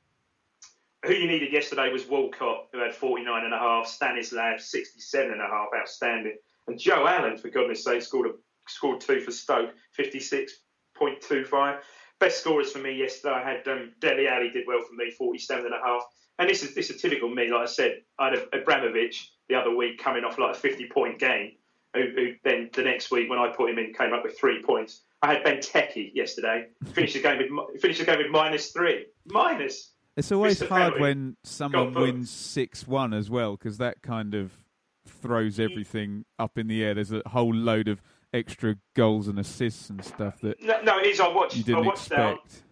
Speaker 4: who you needed yesterday was Walcott who had 49 and a half, Stanislas 67 and a half, outstanding, and Joe Allen for goodness sake scored a, scored two for Stoke 56.25. Best scorers for me yesterday I had um, Dele Alli did well for me 47 and a half, and this is this is typical me. Like I said, I had Abramovich the other week coming off like a 50 point game. Who, who then the next week when I put him in came up with three points. I had Benteke yesterday. Finished the game with finished the game with minus three. Minus.
Speaker 3: It's always
Speaker 4: Mr.
Speaker 3: hard when someone wins six one as well because that kind of throws everything up in the air. There's a whole load of extra goals and assists and stuff that
Speaker 4: No, no, it is. I watched.
Speaker 3: you
Speaker 4: I
Speaker 3: didn't
Speaker 4: watched that.
Speaker 3: expect.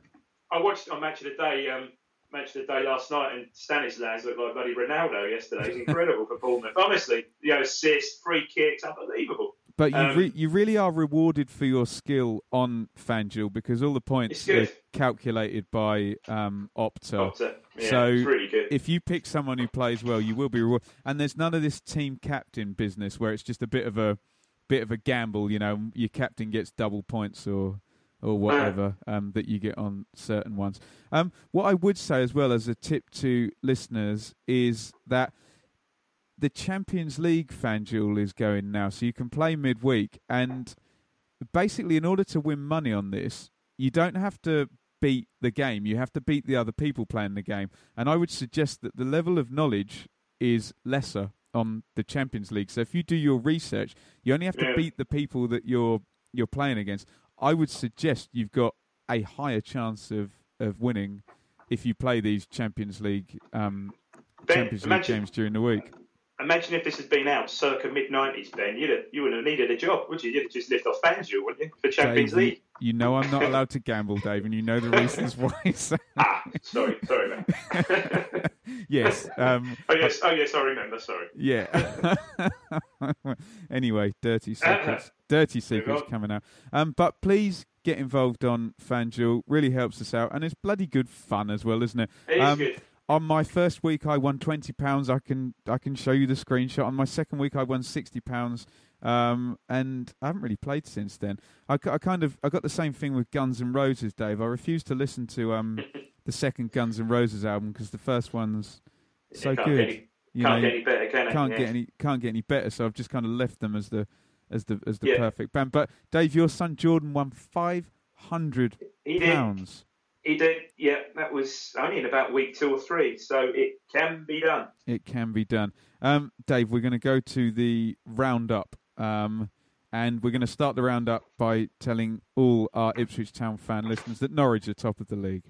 Speaker 4: I watched on Match of the Day. Um, Match of the Day last night, and Stanislas looked like bloody Ronaldo yesterday. He's incredible for Bournemouth. Honestly, you know, assists, free kicks, unbelievable.
Speaker 3: But you
Speaker 4: Um,
Speaker 3: re- you really are rewarded for your skill on FanDuel because all the points are calculated by um, Opta.
Speaker 4: Opta. Yeah,
Speaker 3: so
Speaker 4: it's really good.
Speaker 3: if you pick someone who plays well, you will be rewarded. And there's none of this team captain business where it's just a bit of a bit of a gamble. You know, your captain gets double points or or whatever um, that you get on certain ones. Um, what I would say as well as a tip to listeners is that the Champions League FanDuel is going now, so you can play midweek. And basically, in order to win money on this, you don't have to beat the game. You have to beat the other people playing the game. And I would suggest that the level of knowledge is lesser on the Champions League. So if you do your research, you only have to
Speaker 4: Yeah.
Speaker 3: beat the people that you're you're playing against. I would suggest you've got a higher chance of, of winning if you play these Champions League um,
Speaker 4: Ben,
Speaker 3: Champions League games during the week.
Speaker 4: Imagine if this had been out circa mid nineties, Ben. You'd have, you wouldn't have needed a job, would you? You'd have just lived off FanDuel, wouldn't you, for Champions
Speaker 3: Dave, you-
Speaker 4: League?
Speaker 3: You, know I'm not allowed to gamble, Dave, and you know the reasons why. So,
Speaker 4: Ah, sorry, sorry, man.
Speaker 3: yes. Um,
Speaker 4: oh yes, oh yes, I remember. Sorry.
Speaker 3: Yeah. Anyway, dirty secrets. dirty secrets coming out. Um, but please get involved on FanDuel. Really helps us out, and it's bloody good fun as well, isn't it?
Speaker 4: It is
Speaker 3: um,
Speaker 4: good.
Speaker 3: On my first week, I won twenty pounds. I can I can show you the screenshot. On my second week, I won sixty pounds. Um, and I haven't really played since then. I, I kind of I got the same thing with Guns and Roses, Dave. I refused to listen to um the second Guns and Roses album because the first one's so good. You
Speaker 4: can't
Speaker 3: know,
Speaker 4: get any better, can
Speaker 3: can't
Speaker 4: Yeah.
Speaker 3: get any can't get any better. So I've just kind of left them as the as the as the
Speaker 4: Yeah.
Speaker 3: perfect band. But Dave, your son Jordan won five hundred pounds.
Speaker 4: He did. Yeah, that was only in about week two or three, so it can be done.
Speaker 3: It can be done. Um, Dave, we're going to go to the roundup, um, and we're going to start the roundup by telling all our Ipswich Town fan listeners that Norwich are top of the league.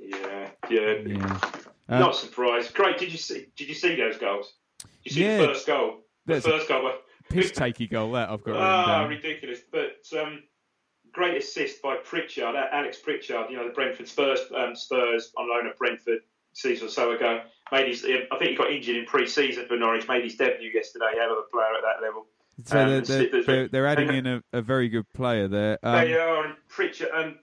Speaker 4: Yeah, yeah.
Speaker 3: Yeah. Um,
Speaker 4: Not surprised. Great. Did you see? Did you see those goals? Did you see
Speaker 3: Yeah.
Speaker 4: the first goal? The first goal.
Speaker 3: piss takey goal that I've got
Speaker 4: Ah,
Speaker 3: down.
Speaker 4: ridiculous. But um, great assist by Pritchard, uh, Alex Pritchard. You know the Brentford Spurs, um, Spurs on loan at Brentford a season or so ago. Made his. I think he got injured in pre-season for Norwich. Made his debut yesterday. Hell of a player at that level.
Speaker 3: So
Speaker 4: Um,
Speaker 3: they're, they're, they're, they're adding in a, a very good player there. Um,
Speaker 4: they are, and Pritchard and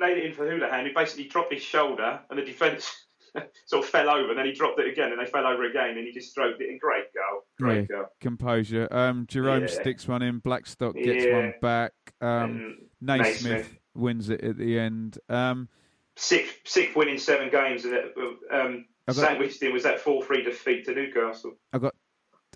Speaker 4: laid it in for Hoolahan, who basically dropped his shoulder, and the defence sort of fell over, and then he dropped it again, and they fell over again, and he just stroked it in. Great goal, great
Speaker 3: Yeah.
Speaker 4: goal.
Speaker 3: composure. Um, Jerome
Speaker 4: Yeah.
Speaker 3: sticks one in. Blackstock gets
Speaker 4: Yeah.
Speaker 3: one back. Um, Naismith
Speaker 4: Naismith.
Speaker 3: wins it at the end. Um,
Speaker 4: sixth, sixth win in seven games, and it, um,
Speaker 3: got-
Speaker 4: sandwiched in was that four three defeat to Newcastle.
Speaker 3: I got.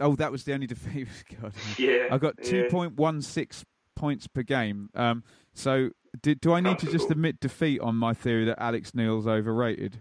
Speaker 3: Oh, that was the only defeat. God,
Speaker 4: Yeah,
Speaker 3: I got two point one six points per game. Um, so do, do I need to just admit defeat on my theory that Alex Neil's overrated?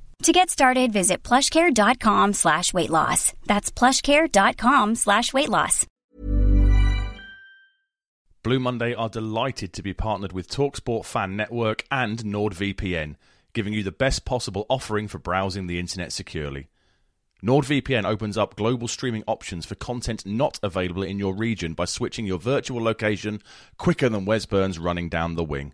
Speaker 5: To get started, visit plushcare.com slash weight loss. That's plushcare.com slash weight loss.
Speaker 6: Blue Monday are delighted to be partnered with Talksport Fan Network and NordVPN, giving you the best possible offering for browsing the internet securely. NordVPN opens up global streaming options for content not available in your region by switching your virtual location quicker than Wes Burns running down the wing.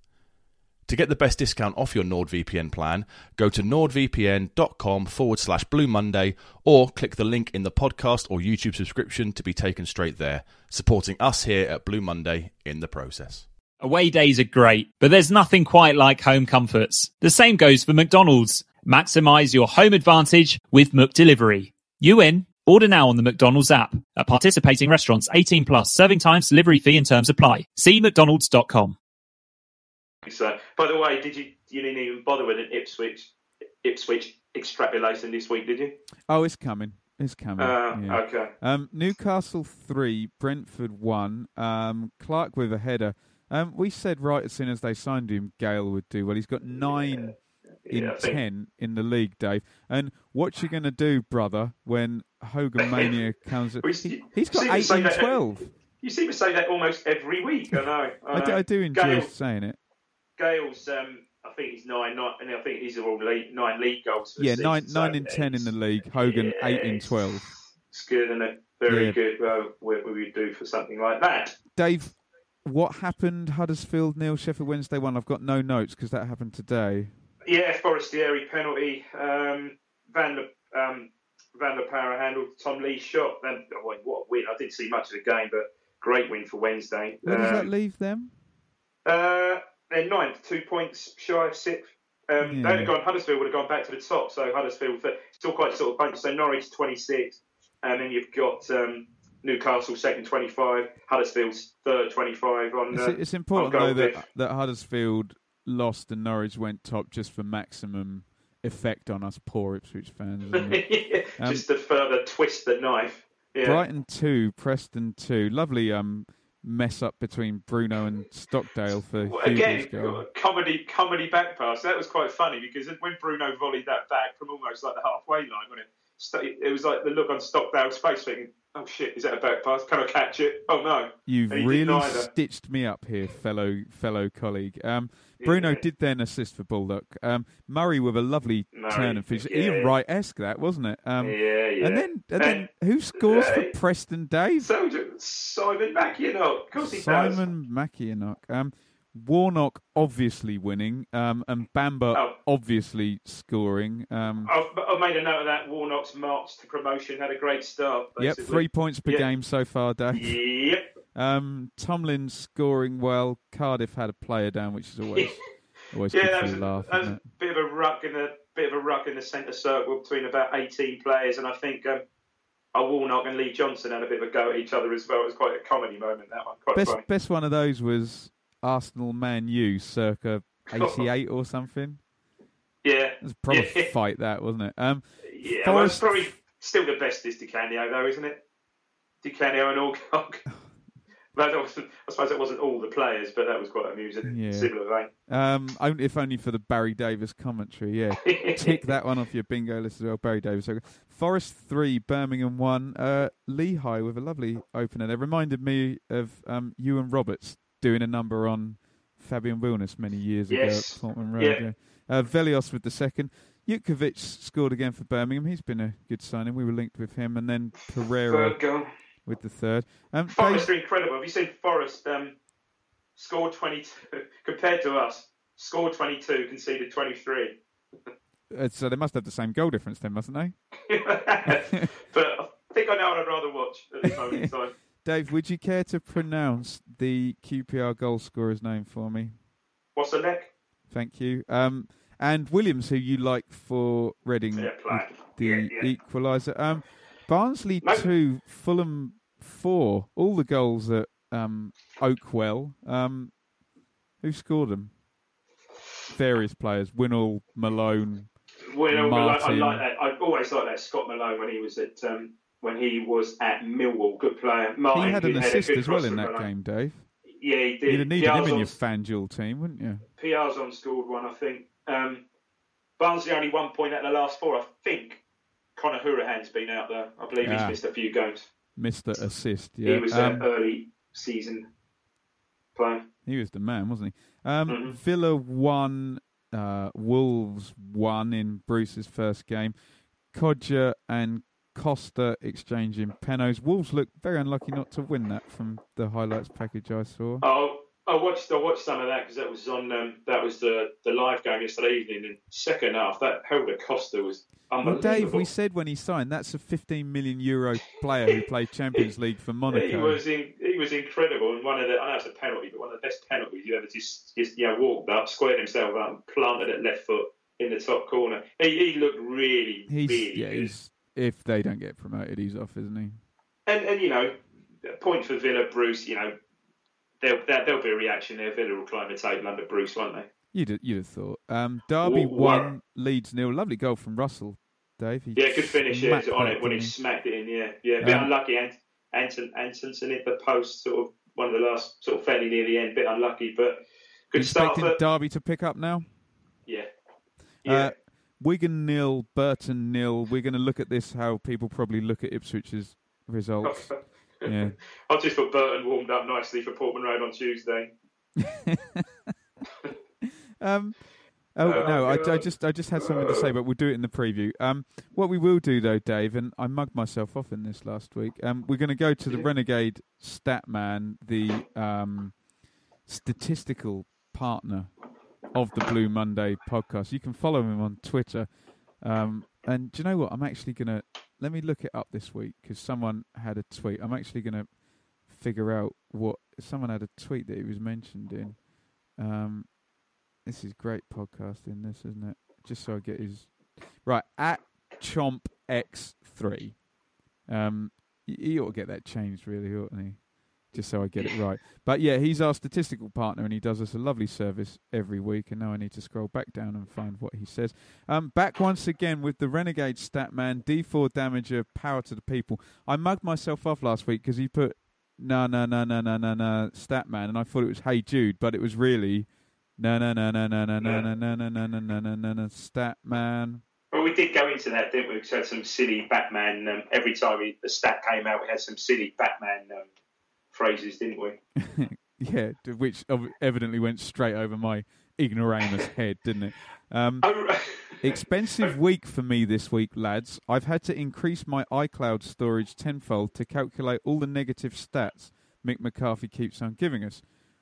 Speaker 6: To get the best discount off your NordVPN plan, go to nordvpn.com forward slash Blue Monday or click the link in the podcast or YouTube subscription to be taken straight there, supporting us here at Blue Monday in the process.
Speaker 2: Away days are great, but there's nothing quite like home comforts. The same goes for McDonald's. Maximize your home advantage with McDelivery. You in? Order now on the McDonald's app. At participating restaurants, 18 plus, serving times, delivery fee and terms apply. See mcdonalds.com.
Speaker 4: So, by the way, did you you didn't even bother with an Ipswich Ipswich extrapolation this week, did you?
Speaker 3: Oh, it's coming. It's coming.
Speaker 4: Uh,
Speaker 3: yeah.
Speaker 4: Okay.
Speaker 3: Um, Newcastle three, Brentford one. Um, Clark with a header. Um, we said right as soon as they signed him, Gayle would do well. He's got nine in
Speaker 4: Yeah,
Speaker 3: ten in the league, Dave. And what you going to do, brother, when Hogan Mania comes?
Speaker 4: We-
Speaker 3: He, has got eight in
Speaker 4: that-
Speaker 3: twelve.
Speaker 4: You seem to say that almost every week. I know. I,
Speaker 3: I,
Speaker 4: know.
Speaker 3: do, I do enjoy
Speaker 4: Gayle,
Speaker 3: saying it.
Speaker 4: Gayle's, um, I think he's nine, nine, and I think these are all league, nine league goals.
Speaker 3: Yeah,
Speaker 4: season,
Speaker 3: nine
Speaker 4: so
Speaker 3: nine in ten in the league. Hogan
Speaker 4: yeah,
Speaker 3: eight in twelve.
Speaker 4: It's good, and a very
Speaker 3: Yeah.
Speaker 4: good. Well, what would we do for something like that?
Speaker 3: Dave, what happened? Huddersfield nil, Sheffield Wednesday one. I've got no notes because that happened today.
Speaker 4: Yeah, Forestieri penalty. Um, Van der um, Van der Power handled Tom Lee's shot. Then oh, what a win! I didn't see much of the game, but great win for Wednesday.
Speaker 3: Where does that
Speaker 4: Um,
Speaker 3: leave them?
Speaker 4: Uh, they're ninth, two points shy of sixth. Um,
Speaker 3: Yeah.
Speaker 4: They'd have gone. Huddersfield would have gone back to the top. So Huddersfield still quite sort of bunch. So Norwich twenty six, and then you've got um, Newcastle second twenty five, Huddersfield's third twenty five on.
Speaker 3: It's,
Speaker 4: Uh,
Speaker 3: it's important
Speaker 4: on
Speaker 3: though that, that Huddersfield lost and Norwich went top just for maximum effect on us poor Ipswich fans. Um,
Speaker 4: just to further twist the knife. Yeah.
Speaker 3: Brighton two, Preston two. Lovely um mess up between Bruno and Stockdale for
Speaker 4: Well, Again,
Speaker 3: goal.
Speaker 4: comedy, comedy back pass. That was quite funny because when Bruno volleyed that back from almost like the halfway line, when it it was like the look on Stockdale's face, thinking, "Oh shit, is that a back pass? Can I catch it? Oh no!"
Speaker 3: You've
Speaker 4: And
Speaker 3: really stitched me up here, fellow fellow colleague. Um, Bruno
Speaker 4: Yeah.
Speaker 3: did then assist for Baldock. Um, Murray with a lovely
Speaker 4: Murray,
Speaker 3: turn and finish.
Speaker 4: yeah.
Speaker 3: Ian Wright esque that, wasn't it? Um,
Speaker 4: yeah, yeah.
Speaker 3: And then, and then who scores for Preston Dave?
Speaker 4: so Simon Makienok, of course he does.
Speaker 3: Simon Makienok. Um, Warnock obviously winning, um, and Bamba
Speaker 4: Oh.
Speaker 3: obviously scoring. Um,
Speaker 4: I've, I've made a note of that. Warnock's march to promotion had a great start.
Speaker 3: yep, three points per
Speaker 4: Yeah.
Speaker 3: game so far, Dave.
Speaker 4: Yep.
Speaker 3: Um, Tomlin scoring well. Cardiff had a player down, which is always always
Speaker 4: Yeah, that was,
Speaker 3: a
Speaker 4: a,
Speaker 3: laugh.
Speaker 4: that was a bit of a ruck in the bit of a ruck in the centre circle between about eighteen players, and I think um, uh, Warnock and Lee Johnson had a bit of a go at each other as well. It was quite a comedy moment that one, quite
Speaker 3: Best
Speaker 4: funny.
Speaker 3: best one of those was Arsenal Man U circa eighty eight or something.
Speaker 4: Yeah,
Speaker 3: It was a proper
Speaker 4: yeah,
Speaker 3: fight that, wasn't it? Um,
Speaker 4: yeah. Well, it's probably still the best is Di Canio though, isn't it? Di Canio and Alcock. That wasn't, I suppose that wasn't all the players, but that was quite amusing.
Speaker 3: Yeah.
Speaker 4: Similar vein.
Speaker 3: um, if only for the Barry Davies commentary. Yeah, tick that one off your bingo list as well. Barry Davies. Forest three, Birmingham one. Uh, Lehigh with a lovely opener. They reminded me of um, Iwan Roberts doing a number on Fabian Wilnis many years
Speaker 4: Yes.
Speaker 3: ago at Portman Road.
Speaker 4: Yeah.
Speaker 3: Yeah. Uh, Vellios with the second. Jutkiewicz scored again for Birmingham. He's been a good signing. We were linked with him, and then Pereira. With the third. Um,
Speaker 4: Forest are incredible. Have you seen Forest um, scored 22 compared to us? Scored 22, conceded 23.
Speaker 3: uh, so they must have the same goal difference then, mustn't they?
Speaker 4: but I think I know what I'd rather watch at this moment in time.
Speaker 3: Dave, would you care to pronounce the QPR goal scorer's name for me?
Speaker 4: What's the neck?
Speaker 3: Thank you. Um, and Williams, who you like for Reading,
Speaker 4: Yeah,
Speaker 3: the
Speaker 4: Yeah, yeah.
Speaker 3: equaliser. Um, Barnsley
Speaker 4: No.
Speaker 3: two, Fulham four. All the goals at um, Oakwell. Um, who scored them? Various players: Winnall, Malone.
Speaker 4: Well, I like, I
Speaker 3: Martin.
Speaker 4: like that. I always liked that Scott Malone when he was at um, when he was at Millwall. Good player. Martin,
Speaker 3: he had an assist
Speaker 4: good
Speaker 3: as well in that
Speaker 4: Malone.
Speaker 3: game, Dave.
Speaker 4: Yeah, he did.
Speaker 3: You'd have needed him in your FanDuel team, wouldn't you?
Speaker 4: PR's on scored one, I think. Um, Barnsley only one point at the last four, I think. Conor Hourihane's been out there. I believe he's
Speaker 3: Ah.
Speaker 4: missed a few games.
Speaker 3: Mr. Assist. Yeah.
Speaker 4: He was
Speaker 3: Um,
Speaker 4: an early season player.
Speaker 3: He was the man, wasn't he? Um,
Speaker 4: Mhm.
Speaker 3: Villa won, uh, Wolves won in Bruce's first game. Kodjia and Costa exchanging penos. Wolves looked very unlucky not to win that from the highlights package I saw.
Speaker 4: Oh, I watched I watched some of that because that was on um, that was the the live game yesterday evening. And second half, that Helder Costa was
Speaker 3: Well,
Speaker 4: unbelievable.
Speaker 3: Dave, we said when he signed that's a 15 million euro player who played Champions League for Monaco.
Speaker 4: He was in, he was incredible, and one of the I know it's a penalty, but one of the best penalties you ever just just you know walked up, squared himself up, and planted it left foot in the top corner. He, he looked really,
Speaker 3: He's
Speaker 4: really
Speaker 3: yeah.
Speaker 4: good.
Speaker 3: He's if they don't get promoted, he's off, isn't he?
Speaker 4: And and you know, point for Villa, Bruce. You know, there'll there, there'll be a reaction there. Villa will climb the table under Bruce, won't they?
Speaker 3: You'd you'd have thought. Um, Derby
Speaker 4: Wha-
Speaker 3: won, Leeds nil. Lovely goal from Russell, Dave. He
Speaker 4: Yeah, good finish yeah, on it when he smacked it in. Yeah, yeah, a bit
Speaker 3: Um,
Speaker 4: unlucky. Ant, Anton Antonsson hit the post, sort of one of the last, sort of fairly near the end. Bit unlucky, but good
Speaker 3: You
Speaker 4: start.
Speaker 3: expecting Derby to pick up now?
Speaker 4: yeah, yeah.
Speaker 3: Uh, Wigan nil, Burton nil. We're going to look at this how people probably look at Ipswich's results. Yeah.
Speaker 4: I just thought Burton warmed up nicely for Portman Road on Tuesday.
Speaker 3: Um, oh
Speaker 4: Oh,
Speaker 3: no, I, I just I just had something to say, but we'll do it in the preview. Um, what we will do though, Dave, and I mugged myself off in this last week. Um, we're going to go to the Renegade Statman, the um, statistical partner of the Blue Monday podcast. You can follow him on Twitter. Um, and do you know what? I'm actually to let me look it up this week because someone had a tweet. I'm actually to figure out what someone had a tweet that he was mentioned in. Um, this is great podcasting, this isn't it? Just so I get his right at Chomp X three. Um, he ought to get that changed, really, oughtn't he? Just so I get it right. But yeah, he's our statistical partner, and he does us a lovely service every week. And now I need to scroll back down and find what he says. Um, back once again with the Renegade Statman D4 Damager Power to the People. I mugged myself off last week because he put no, no, no, no, no, no, no, Statman, and I thought it was Hey Jude, but it was really no, no, no, no, no, no, no, no, no, no, no, no, no, no, no, no, Statman.
Speaker 4: Well, we did go into that, didn't we? We had some silly Batman. Um, every time we, the stat came out, we had some silly Batman um, phrases, didn't we?
Speaker 3: yeah, d- which evidently went straight over my ignoramus head, didn't it? Um,
Speaker 4: Oh,
Speaker 3: expensive week for me this week, lads. I've had to increase my iCloud storage tenfold to calculate all the negative stats Mick McCarthy keeps on giving us.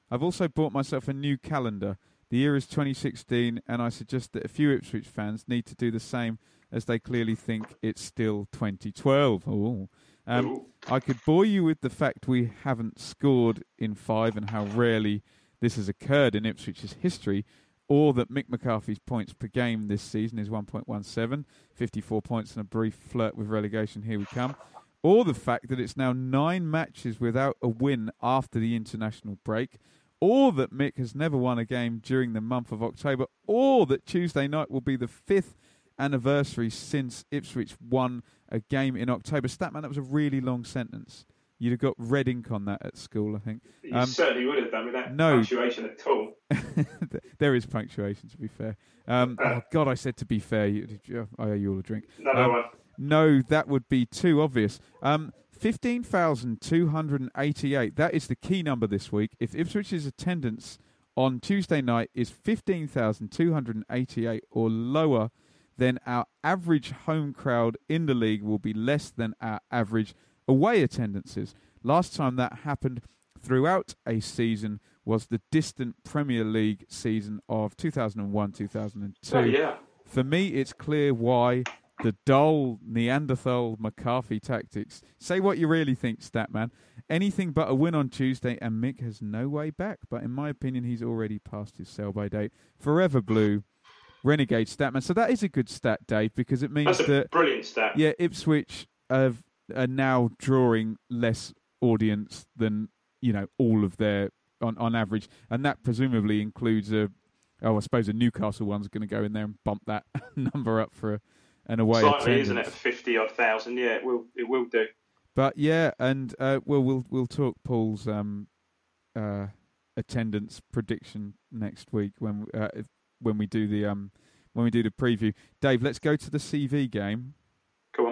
Speaker 3: I've also bought myself a new calendar. The year is 2016, and I suggest that a few Ipswich fans need to do the same as they clearly think it's still 2012. Ooh. Um, I could bore you with the fact we haven't scored in five and how rarely this has occurred in Ipswich's history, or that Mick McCarthy's points per game this season is 1.17, 54 points and a brief flirt with relegation. Here we come. Or the fact that it's now nine matches without a win after the international break, or that Mick has never won a game during the month of October, or that Tuesday night will be the fifth anniversary since Ipswich won a game in October. Statman, that was a really long sentence. You'd have got red ink on that at school, I think.
Speaker 4: you
Speaker 3: Um,
Speaker 4: certainly would have done without
Speaker 3: no.
Speaker 4: punctuation at all.
Speaker 3: there is punctuation, to be fair. Um, oh, God, I said to be fair. You, you- I owe you all a drink.
Speaker 4: Another
Speaker 3: Um,
Speaker 4: one.
Speaker 3: No, that would be too obvious. Um, 15,288. That is the key number this week. If Ipswich's attendance on Tuesday night is 15,288 or lower, then our average home crowd in the league will be less than our average away attendances. Last time that happened throughout a season was the distant Premier League season of 2001 2002.
Speaker 4: Oh, yeah.
Speaker 3: For me, it's clear why the dull Neanderthal McCarthy tactics. Say what you really think, Statman. Anything but a win on Tuesday, and Mick has no way back. But in my opinion, he's already past his sell by date. Forever blue, renegade Statman. So that is a good stat, Dave, because it means
Speaker 4: That's a
Speaker 3: that
Speaker 4: brilliant stat.
Speaker 3: yeah, Ipswich have, are now drawing less audience than you know all of their on on average, and that presumably includes a oh I suppose a Newcastle one's going to go in there and bump that number up for a, an away
Speaker 4: Slightly,
Speaker 3: attendance.
Speaker 4: isn't it? Fifty odd thousand. Yeah, it will. It will do.
Speaker 3: But yeah, and uh, well, we'll we'll talk Paul's um, uh, attendance prediction next week when uh, when we do the um, when we do the preview. Dave, let's go to the CV game.
Speaker 4: Go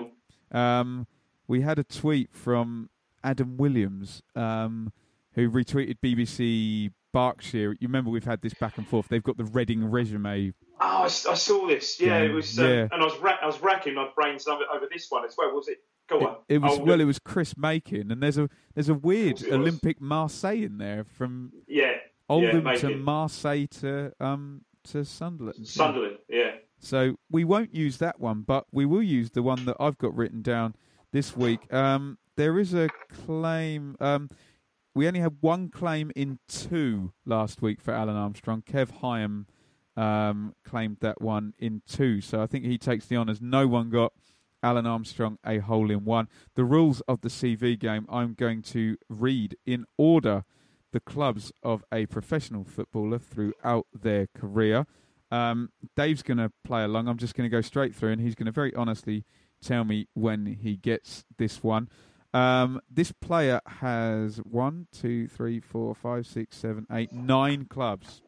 Speaker 4: on.
Speaker 3: Um, we had a tweet from Adam Williams, um, who retweeted BBC Berkshire. You remember we've had this back and forth. They've got the Reading resume.
Speaker 4: Oh, I, I saw this. Yeah,
Speaker 3: Game,
Speaker 4: it was. Um,
Speaker 3: yeah.
Speaker 4: And I was ra- I was racking my brains over, over this one as well. Was it? Go on.
Speaker 3: It, it was
Speaker 4: Oh,
Speaker 3: well, it was Chris Makin, and there's a there's a weird. Olympique Marseille in there from
Speaker 4: Yeah.
Speaker 3: Oldham
Speaker 4: yeah,
Speaker 3: to. Marseille to um to Sunderland.
Speaker 4: Sunderland. Yeah.
Speaker 3: So we won't use that one, but we will use the one that I've got written down this week. Um, there is a claim. Um, we only had one claim in two last week for Alun Armstrong. Kev Hyam um, claimed that one in two, so I think he takes the honours. No one got Alun Armstrong a hole in one. The rules of the CV game I'm going to read in order the clubs of a professional footballer throughout their career. Um, Dave's going to play along. I'm just going to go straight through, and he's going to very honestly tell me when he gets this one. Um, this player has one, two, three, four, five, six, seven, eight, nine clubs.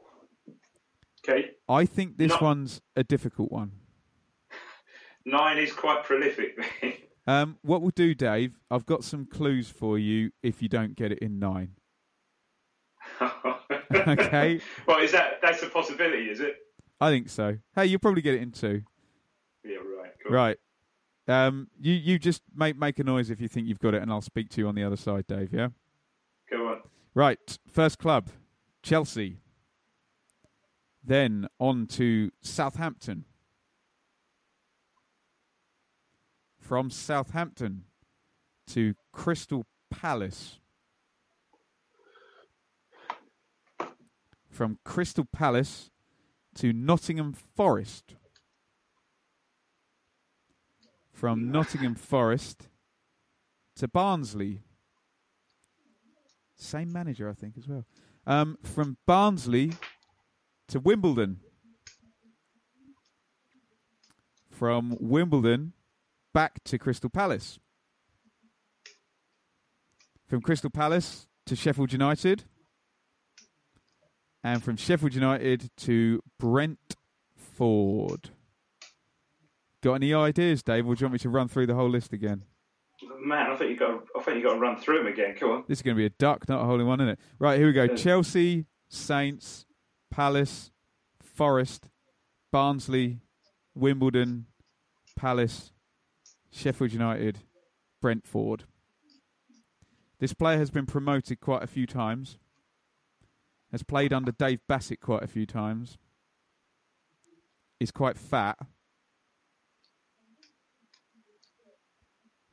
Speaker 4: Okay.
Speaker 3: I think this one's a difficult one.
Speaker 4: Nine is quite prolific.
Speaker 3: Um, what we'll do, Dave, I've got some clues for you if you don't get it in nine. Okay.
Speaker 4: Well, is that that's a possibility? Is it?
Speaker 3: I think so. Hey, you'll probably get it in two.
Speaker 4: Yeah. Right. Cool.
Speaker 3: Right. Um, you you just make make a noise if you think you've got it, and I'll speak to you on the other side, Dave. Yeah.
Speaker 4: Go on.
Speaker 3: Right. First club, Chelsea. Then on to Southampton. From Southampton to Crystal Palace. From Crystal Palace to Nottingham Forest. From Nottingham Forest to Barnsley. Same manager, I think, as well. Um, from Barnsley to Wimbledon. From Wimbledon back to Crystal Palace. From Crystal Palace to Sheffield United. And from Sheffield United to Brentford. Got any ideas, Dave, or do you want me to run through the whole list again?
Speaker 4: Man, I think you got. I think you got to run through them again. Come on.
Speaker 3: This is going to be a duck, not a holy one, isn't it? Right, here we go.
Speaker 4: Yeah.
Speaker 3: Chelsea, Saints, Palace, Forest, Barnsley, Wimbledon, Palace, Sheffield United, Brentford. This player has been promoted quite a few times. Has played under Dave Bassett quite a few times. Is quite fat.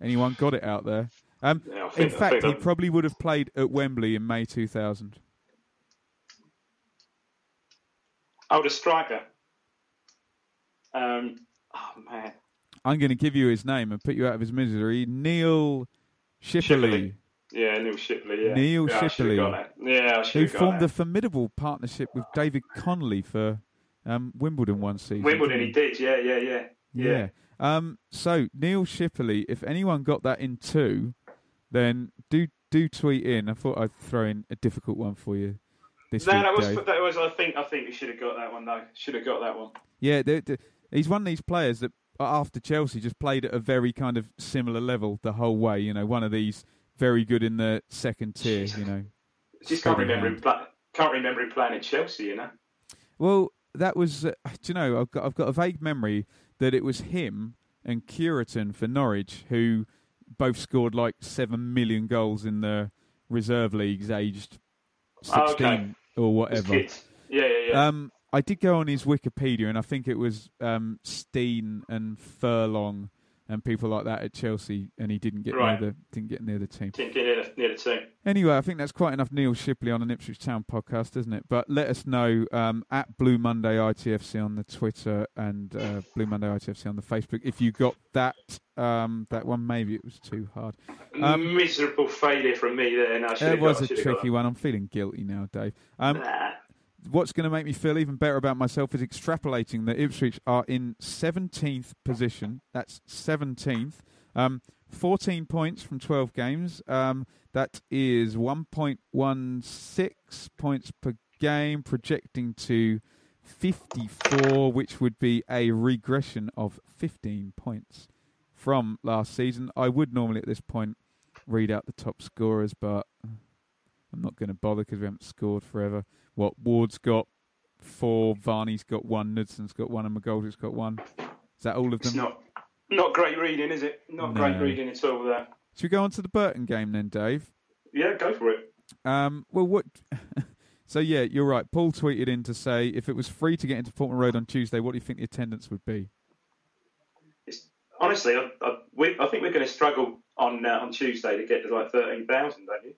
Speaker 3: Anyone got it out there? Um,
Speaker 4: Yeah,
Speaker 3: in fact, he probably would have played at Wembley in May 2000.
Speaker 4: Oh, the striker. Um. Oh man.
Speaker 3: I'm going to give you his name and put you out of his misery. Neil
Speaker 4: Shipperley. Yeah, Neil Shipperley. Yeah.
Speaker 3: Neil
Speaker 4: yeah, I Shipperley. Yeah, I
Speaker 3: who formed a formidable partnership with David Connolly for um, Wimbledon one season.
Speaker 4: Wimbledon, he did. Yeah, yeah, yeah.
Speaker 3: Yeah. Um, so Neil Shipperley, if anyone got that in two, then do do tweet in. I thought I'd throw in a difficult one for you this
Speaker 4: No,
Speaker 3: week,
Speaker 4: that was
Speaker 3: Dave.
Speaker 4: that was. I think I think we should have got that one though. Should have got that one.
Speaker 3: Yeah, the, the, he's one of these players that after Chelsea just played at a very kind of similar level the whole way. You know, one of these very good in the second tier. You know,
Speaker 4: Just can't remember him.
Speaker 3: hand.
Speaker 4: Can't remember him playing at Chelsea. You know.
Speaker 3: Well, that was. Uh, do you know? I've got I've got a vague memory that it was him and Curitan for Norwich who both scored like seven million goals in the reserve leagues, aged
Speaker 4: Oh,
Speaker 3: sixteen
Speaker 4: okay.
Speaker 3: or whatever.
Speaker 4: Yeah, yeah, yeah.
Speaker 3: Um, I did go on his Wikipedia, and I think it was um, Steen and Furlong and people like that at Chelsea, and he didn't get
Speaker 4: Right.
Speaker 3: near the didn't get near the team.
Speaker 4: Didn't get near the, near the team.
Speaker 3: Anyway, I think that's quite enough Neil Shipperley on an Ipswich Town podcast, isn't it? But let us know um, at Blue Monday ITFC on the Twitter and uh, Blue Monday ITFC on the Facebook if you got that um, that one. Maybe it was too hard. Um,
Speaker 4: Miserable failure from me there. No,
Speaker 3: it was a
Speaker 4: should have got
Speaker 3: tricky one. I'm feeling guilty now, Dave. Um.
Speaker 4: Nah.
Speaker 3: What's going to make me feel even better about myself is extrapolating that Ipswich are in 17th position. That's 17th. Um, 14 points from 12 games. Um, that is 1.16 points per game, projecting to 54, which would be a regression of 15 points from last season. I would normally at this point read out the top scorers, but I'm not going to bother because we haven't scored forever. What Ward's got four, Varney's got one, Knudsen's got one, and McGoldrick's got one. Is that all of them?
Speaker 4: It's not not great reading, is it? Not
Speaker 3: No.
Speaker 4: great reading at all. That.
Speaker 3: Should we go on to the Burton game then, Dave?
Speaker 4: Yeah, go for it.
Speaker 3: Um, well, what? so yeah, you're right. Paul tweeted in to say if it was free to get into Portman Road on Tuesday, what do you think the attendance would be?
Speaker 4: It's, honestly, I, I, we, I think we're going to struggle on uh, on Tuesday to get to like thirteen thousand, don't you?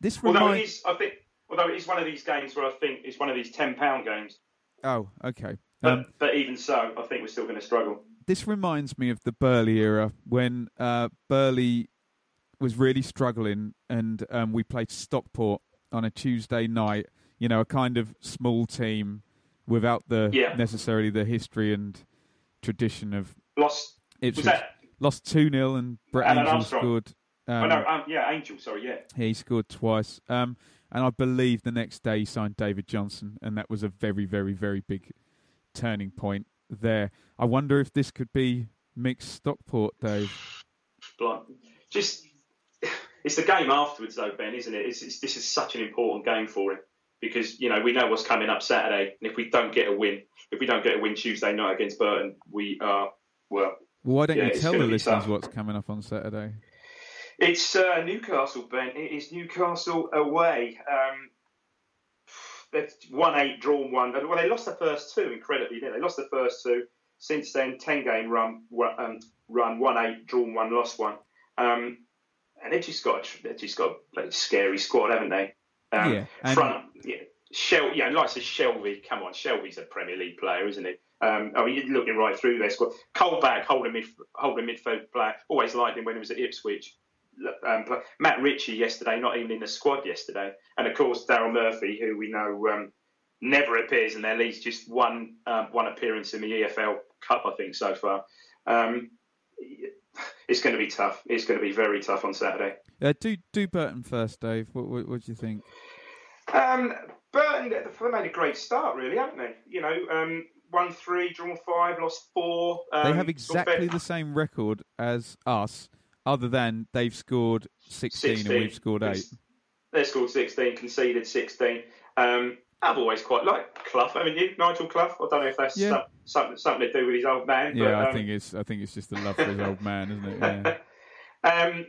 Speaker 3: This
Speaker 4: Although it
Speaker 3: reminds.
Speaker 4: I think, although it is one of these games where I think it's one of these ten pound games.
Speaker 3: Oh, okay.
Speaker 4: But,
Speaker 3: Um,
Speaker 4: but even so, I think we're still going to struggle.
Speaker 3: this reminds me of the Burley era when uh, Burley was really struggling, and um, we played Stockport on a Tuesday night. You know, a kind of small team without the
Speaker 4: Yeah.
Speaker 3: necessarily the history and tradition of
Speaker 4: Lost.
Speaker 3: Ipswich.
Speaker 4: Was that?
Speaker 3: Lost two 0 and Brett
Speaker 4: Alan
Speaker 3: Angell
Speaker 4: Armstrong.
Speaker 3: scored.
Speaker 4: oh
Speaker 3: Um,
Speaker 4: no, um, yeah, Angell. Sorry, yeah.
Speaker 3: he scored twice. Um, and I believe the next day he signed David Johnson, and that was a very, very, very big turning point there. I wonder if this could be mixed Stockport, Dave.
Speaker 4: Just it's the game afterwards, though, Ben, isn't it? It's, it's, this is such an important game for him because you know we know what's coming up Saturday, and if we don't get a win, if we don't get a win Tuesday night against Burton, we are well.
Speaker 3: Well, why don't
Speaker 4: Yeah,
Speaker 3: you tell the listeners
Speaker 4: tough.
Speaker 3: what's coming up on Saturday?
Speaker 4: It's uh, Newcastle, Ben. It is Newcastle away. Um, they've won eight, drawn one. Well, they lost the first two, incredibly, didn't they? They lost the first two. Since then, 10 game run, um, run won eight, drawn one, lost one. Um, and they've just got, they've just got a scary squad, haven't they? Um,
Speaker 3: Yeah, and-
Speaker 4: Front, yeah. Shel, yeah, like I said, Shelvey, come on, Shelvey's a Premier League player, isn't he? Um, I mean, you're looking right through their squad. Colback, holding, mid, holding midfield player, always liked him when he was at Ipswich um, Matt Ritchie yesterday, not even in the squad yesterday, and of course Daryl Murphy, who we know um, never appears in their leagues, just one um, one appearance in the EFL Cup, I think, so far. Um, it's going to be tough. It's going to be very tough on Saturday.
Speaker 3: Uh, do do Burton first, Dave. What, what, what do you think?
Speaker 4: Um, Burton, they made a great start, really, haven't they? You know, um, won three, drawn five, lost four. Um,
Speaker 3: they have
Speaker 4: sort of
Speaker 3: exactly the same record as us, other than they've scored 16, and we've scored 8.
Speaker 4: they've scored 16, conceded 16. Um, I've always quite liked Clough, haven't you? Nigel Clough. I don't know if that's
Speaker 3: Yeah.
Speaker 4: some, something, something to do with his old man.
Speaker 3: Yeah,
Speaker 4: but,
Speaker 3: I
Speaker 4: um,
Speaker 3: think it's I think it's just the love for his old man, isn't it? Yeah.
Speaker 4: um,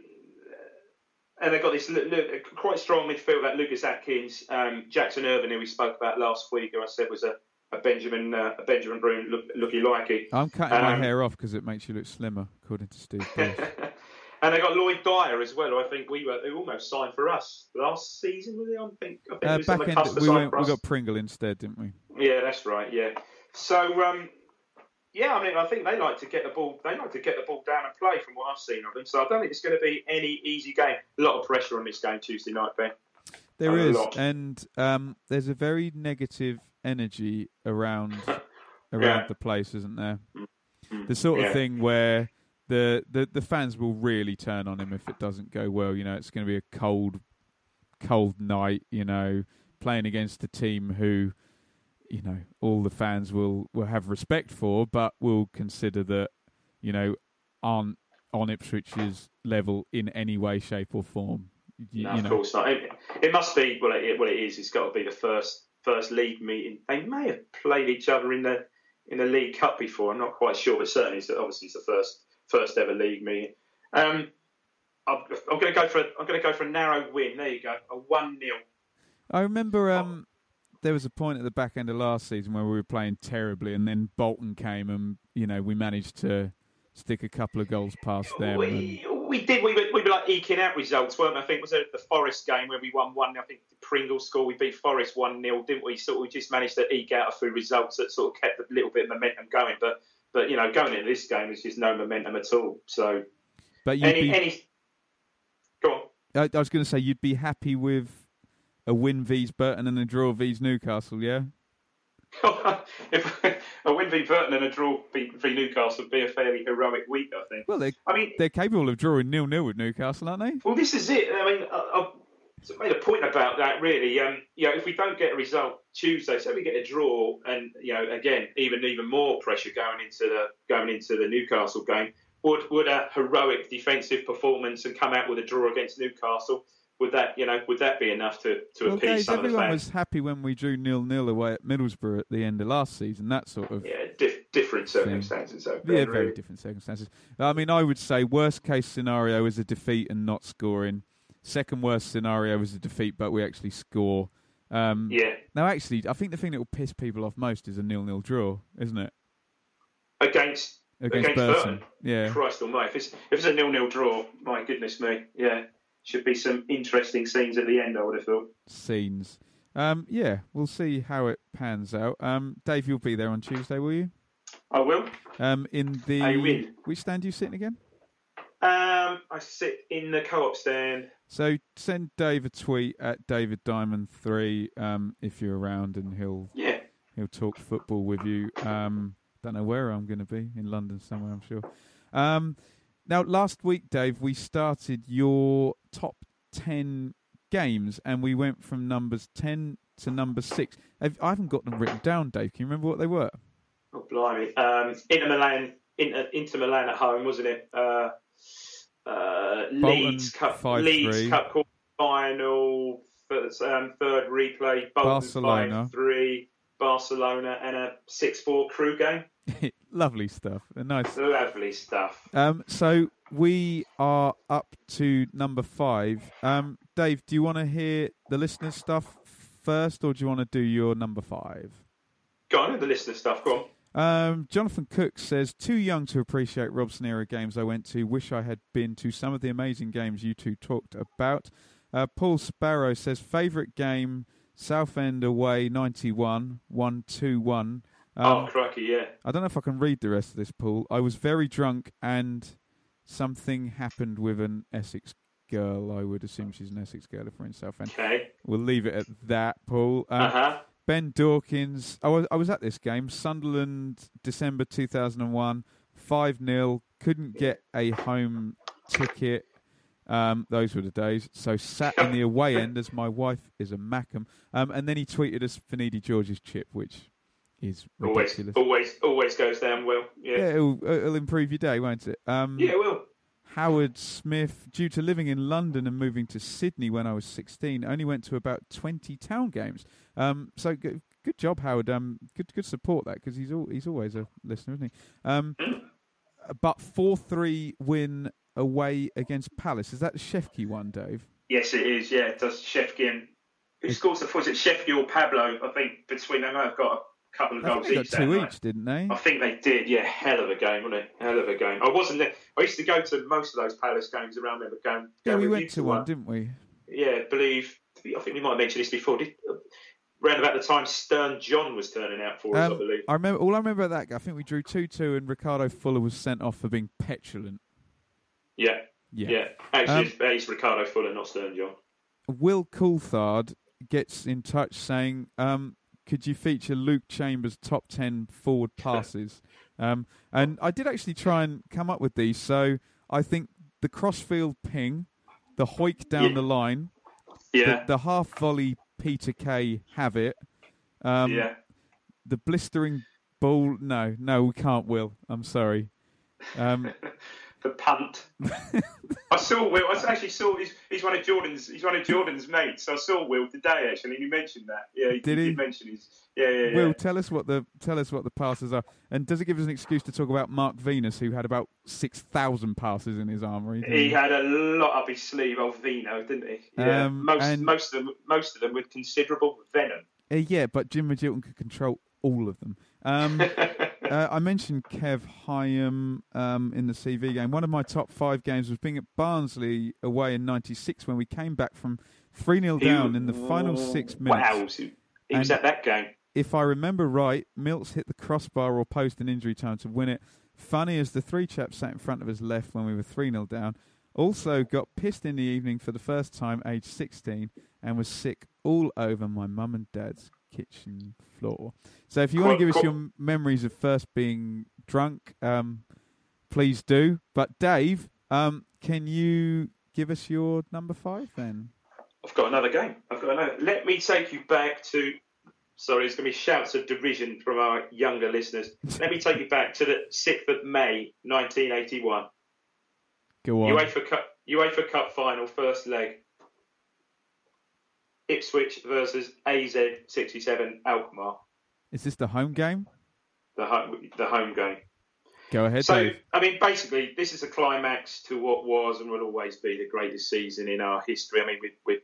Speaker 4: and they've got this lu- lu- quite strong midfield like Lucas Akins, um, Jackson Irvine, who we spoke about last week, who I said was a, a Benjamin uh, a Benjamin Broom look, looky likey.
Speaker 3: I'm cutting my
Speaker 4: Um,
Speaker 3: hair off because it makes you look slimmer, according to Steve.
Speaker 4: And they got Lloyd Dyer as well, who I think we were who almost signed for us last season. Was he? I think. I think
Speaker 3: uh,
Speaker 4: was
Speaker 3: back
Speaker 4: the
Speaker 3: end, we went, we got Pringle instead, didn't we?
Speaker 4: Yeah, that's right. Yeah. So, um, yeah, I mean, I think they like to get the ball. They like to get the ball down and play, from what I've seen of them. So I don't think it's going to be any easy game. A lot of pressure on this game Tuesday night, Ben.
Speaker 3: There is, and um, there's a very negative energy around around
Speaker 4: Yeah.
Speaker 3: the place, isn't there? The sort of
Speaker 4: Yeah.
Speaker 3: thing where the, the the fans will really turn on him if it doesn't go well. You know, it's going to be a cold, cold night. You know, playing against a team who, you know, all the fans will will have respect for, but will consider that, you know, aren't on Ipswich's level in any way, shape, or form. You,
Speaker 4: No,
Speaker 3: you
Speaker 4: of
Speaker 3: know,
Speaker 4: course not. It, it must be well. It, well, it is. It's got to be the first first league meeting. They may have played each other in the in the League Cup before. I'm not quite sure, but certainly, it's, obviously, it's the first first ever league meeting. Um, I'm, I'm going to go for a, I'm going to go for a narrow win. There you go, a one 0
Speaker 3: I remember um, there was a point at the back end of last season where we were playing terribly, and then Bolton came, and you know we managed to stick a couple of goals past them. and-
Speaker 4: We, we did. We were, we were like eking out results, weren't we? I think it was it the Forest game where we won one. I think the Pringle score. We beat Forest one 0 didn't we? Sort of, we just managed to eke out a few results that sort of kept a little bit of momentum going. But but you know, going into this game, there's just no momentum at all. So
Speaker 3: but you'd
Speaker 4: any
Speaker 3: be,
Speaker 4: any. Go on.
Speaker 3: I, I was going to say you'd be happy with a win v's Burton and a draw v's Newcastle, yeah.
Speaker 4: if a win v Burton and a draw v, v Newcastle would be a fairly heroic week, I think.
Speaker 3: Well,
Speaker 4: I mean,
Speaker 3: they're capable of drawing nil nil with Newcastle, aren't they?
Speaker 4: Well, this is it. I mean, I, I've made a point about that. Really, um, you know, if we don't get a result Tuesday, say we get a draw, and you know, again, even even more pressure going into the going into the Newcastle game. would would a heroic defensive performance and come out with a draw against Newcastle? Would that you know would that be enough to to
Speaker 3: Well,
Speaker 4: appease
Speaker 3: Dave,
Speaker 4: some of the
Speaker 3: everyone was happy when we drew nil nil away at Middlesbrough at the end of last season. That sort of
Speaker 4: Yeah, diff- different circumstances. So,
Speaker 3: Yeah,
Speaker 4: really.
Speaker 3: very different circumstances. I mean, I would say worst case scenario is a defeat and not scoring. Second worst scenario is a defeat, but we actually score. Um,
Speaker 4: Yeah,
Speaker 3: Now, actually, I think the thing that will piss people off most is a nil-nil draw, isn't it?
Speaker 4: against
Speaker 3: Against,
Speaker 4: Against
Speaker 3: Burton.
Speaker 4: Burton.
Speaker 3: Yeah.
Speaker 4: Christ Almighty, if it's if it's a nil nil draw, my goodness me, yeah, should be some interesting scenes at the end. I would have thought.
Speaker 3: Scenes. Um, yeah, we'll see how it pans out. Um, Dave, you'll be there on Tuesday, will you?
Speaker 4: I will.
Speaker 3: Um, in the
Speaker 4: I will.
Speaker 3: which stand are you sitting again?
Speaker 4: Um, I sit in the co-op stand.
Speaker 3: So send Dave a tweet at David Diamond three um, if you're around, and he'll
Speaker 4: Yeah,
Speaker 3: He'll talk football with you. Um, don't know where I'm going to be in London somewhere. I'm sure. Um, now, last week, Dave, we started your top ten games, and we went from numbers ten to number six. I've, I haven't got them written down, Dave. Can you remember what they were?
Speaker 4: oh blimey. Um, Inter Milan, Inter, Inter Milan at home, wasn't it? Uh, uh, Leeds Cup,
Speaker 3: 5-3.
Speaker 4: Leeds Cup final, third, um, third replay, Bolton
Speaker 3: Barcelona.
Speaker 4: five three, Barcelona, and a six four crew game.
Speaker 3: Lovely stuff. Nice.
Speaker 4: Lovely stuff.
Speaker 3: Um, so we are up to number five. Um, Dave, do you want to hear the listeners' stuff first, or do you want to do your number five?
Speaker 4: Go on, the listener stuff. Go on.
Speaker 3: Um, Jonathan Cook says, Too young to appreciate Robson era games I went to. Wish I had been to some of the amazing games you two talked about. Uh, Paul Sparrow says, Favourite game, Southend away 91, 1 2 1. Um,
Speaker 4: oh, crikey, yeah.
Speaker 3: I don't know if I can read the rest of this, Paul. I was very drunk and something happened with an Essex girl. I would assume she's an Essex girl if we're in Southend.
Speaker 4: Okay.
Speaker 3: We'll leave it at that, Paul. Um,
Speaker 4: Uh huh.
Speaker 3: Ben Dawkins. I was I was at this game, Sunderland, December two thousand and one, five 0 Couldn't get a home ticket. Um, those were the days. So sat in the away end as my wife is a Mackem. Um, and then he tweeted us Finidi George's chip, which is
Speaker 4: Always,
Speaker 3: ridiculous.
Speaker 4: always, always goes down well.
Speaker 3: Yeah,
Speaker 4: Yeah.
Speaker 3: it'll, it'll improve your day, won't it? Um,
Speaker 4: Yeah, it will.
Speaker 3: Howard Smith, due to living in London and moving to Sydney when I was 16, only went to about 20 town games. Um, so good, good job, Howard. Um, good, good support that because he's al- he's always a listener, isn't he? Um, but four three win away against Palace. Is that the Shefki one, Dave?
Speaker 4: Yes, it is. Yeah, it does Shefki and who scores the was it Shefki or Pablo? I think between them, I've got a couple of
Speaker 3: I
Speaker 4: goals each.
Speaker 3: two
Speaker 4: night.
Speaker 3: each, didn't they?
Speaker 4: I think they did. Yeah, hell of a game, wasn't it? Hell of a game. I wasn't there. I used to go to most of those Palace games around there, but going.
Speaker 3: Yeah, we went to one, didn't we?
Speaker 4: Yeah, I believe. I think we might have mentioned this before. Did, around about the time Stern John was turning out for us, I
Speaker 3: Um,
Speaker 4: believe.
Speaker 3: I remember. All I remember about that. I think we drew two two, and Ricardo Fuller was sent off for being petulant.
Speaker 4: Yeah,
Speaker 3: Yeah.
Speaker 4: yeah. Actually,
Speaker 3: Um,
Speaker 4: it's, it's Ricardo Fuller, not Stern John.
Speaker 3: Will Coulthard gets in touch saying, um, "Could you feature Luke Chambers' top ten forward passes?" um, and I did actually try and come up with these. So I think the crossfield ping, the hoik down
Speaker 4: Yeah.
Speaker 3: the line,
Speaker 4: Yeah,
Speaker 3: the, the half volley Peter Kay have it, um,
Speaker 4: yeah.
Speaker 3: the blistering ball. No, no, we can't. Will, I'm sorry. Um,
Speaker 4: the punt. I saw Will. I actually saw he's, he's one of Jordan's. He's one of Jordan's mates. So I saw Will today actually, and he mentioned that. Yeah, he
Speaker 3: Did
Speaker 4: he,
Speaker 3: he?
Speaker 4: did mention his. Yeah, yeah, yeah.
Speaker 3: Will, tell us what the tell us what the passes are, and does it give us an excuse to talk about Mark Venus, who had about six thousand passes in his armory? didn't
Speaker 4: He had a lot up his sleeve, old Vino, didn't he? Yeah,
Speaker 3: Um,
Speaker 4: most most of them, most of them with considerable venom.
Speaker 3: Uh, yeah, but Jim Magilton could control all of them. Um, uh, I mentioned Kev Hyam um, in the CV game. One of my top five games was being at Barnsley away in '96 when we came back from three 0 down in the final six minutes.
Speaker 4: Wow, he he was
Speaker 3: And-
Speaker 4: at that game.
Speaker 3: if I remember right, Milts hit the crossbar or post in injury time to win it. Funny as the three chaps sat in front of us left when we were 3 0 down. Also got pissed in the evening for the first time, aged 16, and was sick all over my mum and dad's kitchen floor. So if you want to give us your memories of first being drunk, um, please do. But Dave, um, can you give us your number five then?
Speaker 4: I've got another game. I've got another. Let me take you back to. Sorry, it's going to be shouts of derision from our younger listeners. Let me take you back to the 6th of May, 1981.
Speaker 3: Go on.
Speaker 4: UEFA Cup, UEFA Cup final, first leg. Ipswich versus AZ 67 Alkmaar,
Speaker 3: Is this the home game?
Speaker 4: the home, the home game.
Speaker 3: Go ahead,
Speaker 4: So,
Speaker 3: Dave.
Speaker 4: I mean, basically, this is a climax to what was and will always be the greatest season in our history. I mean, with, with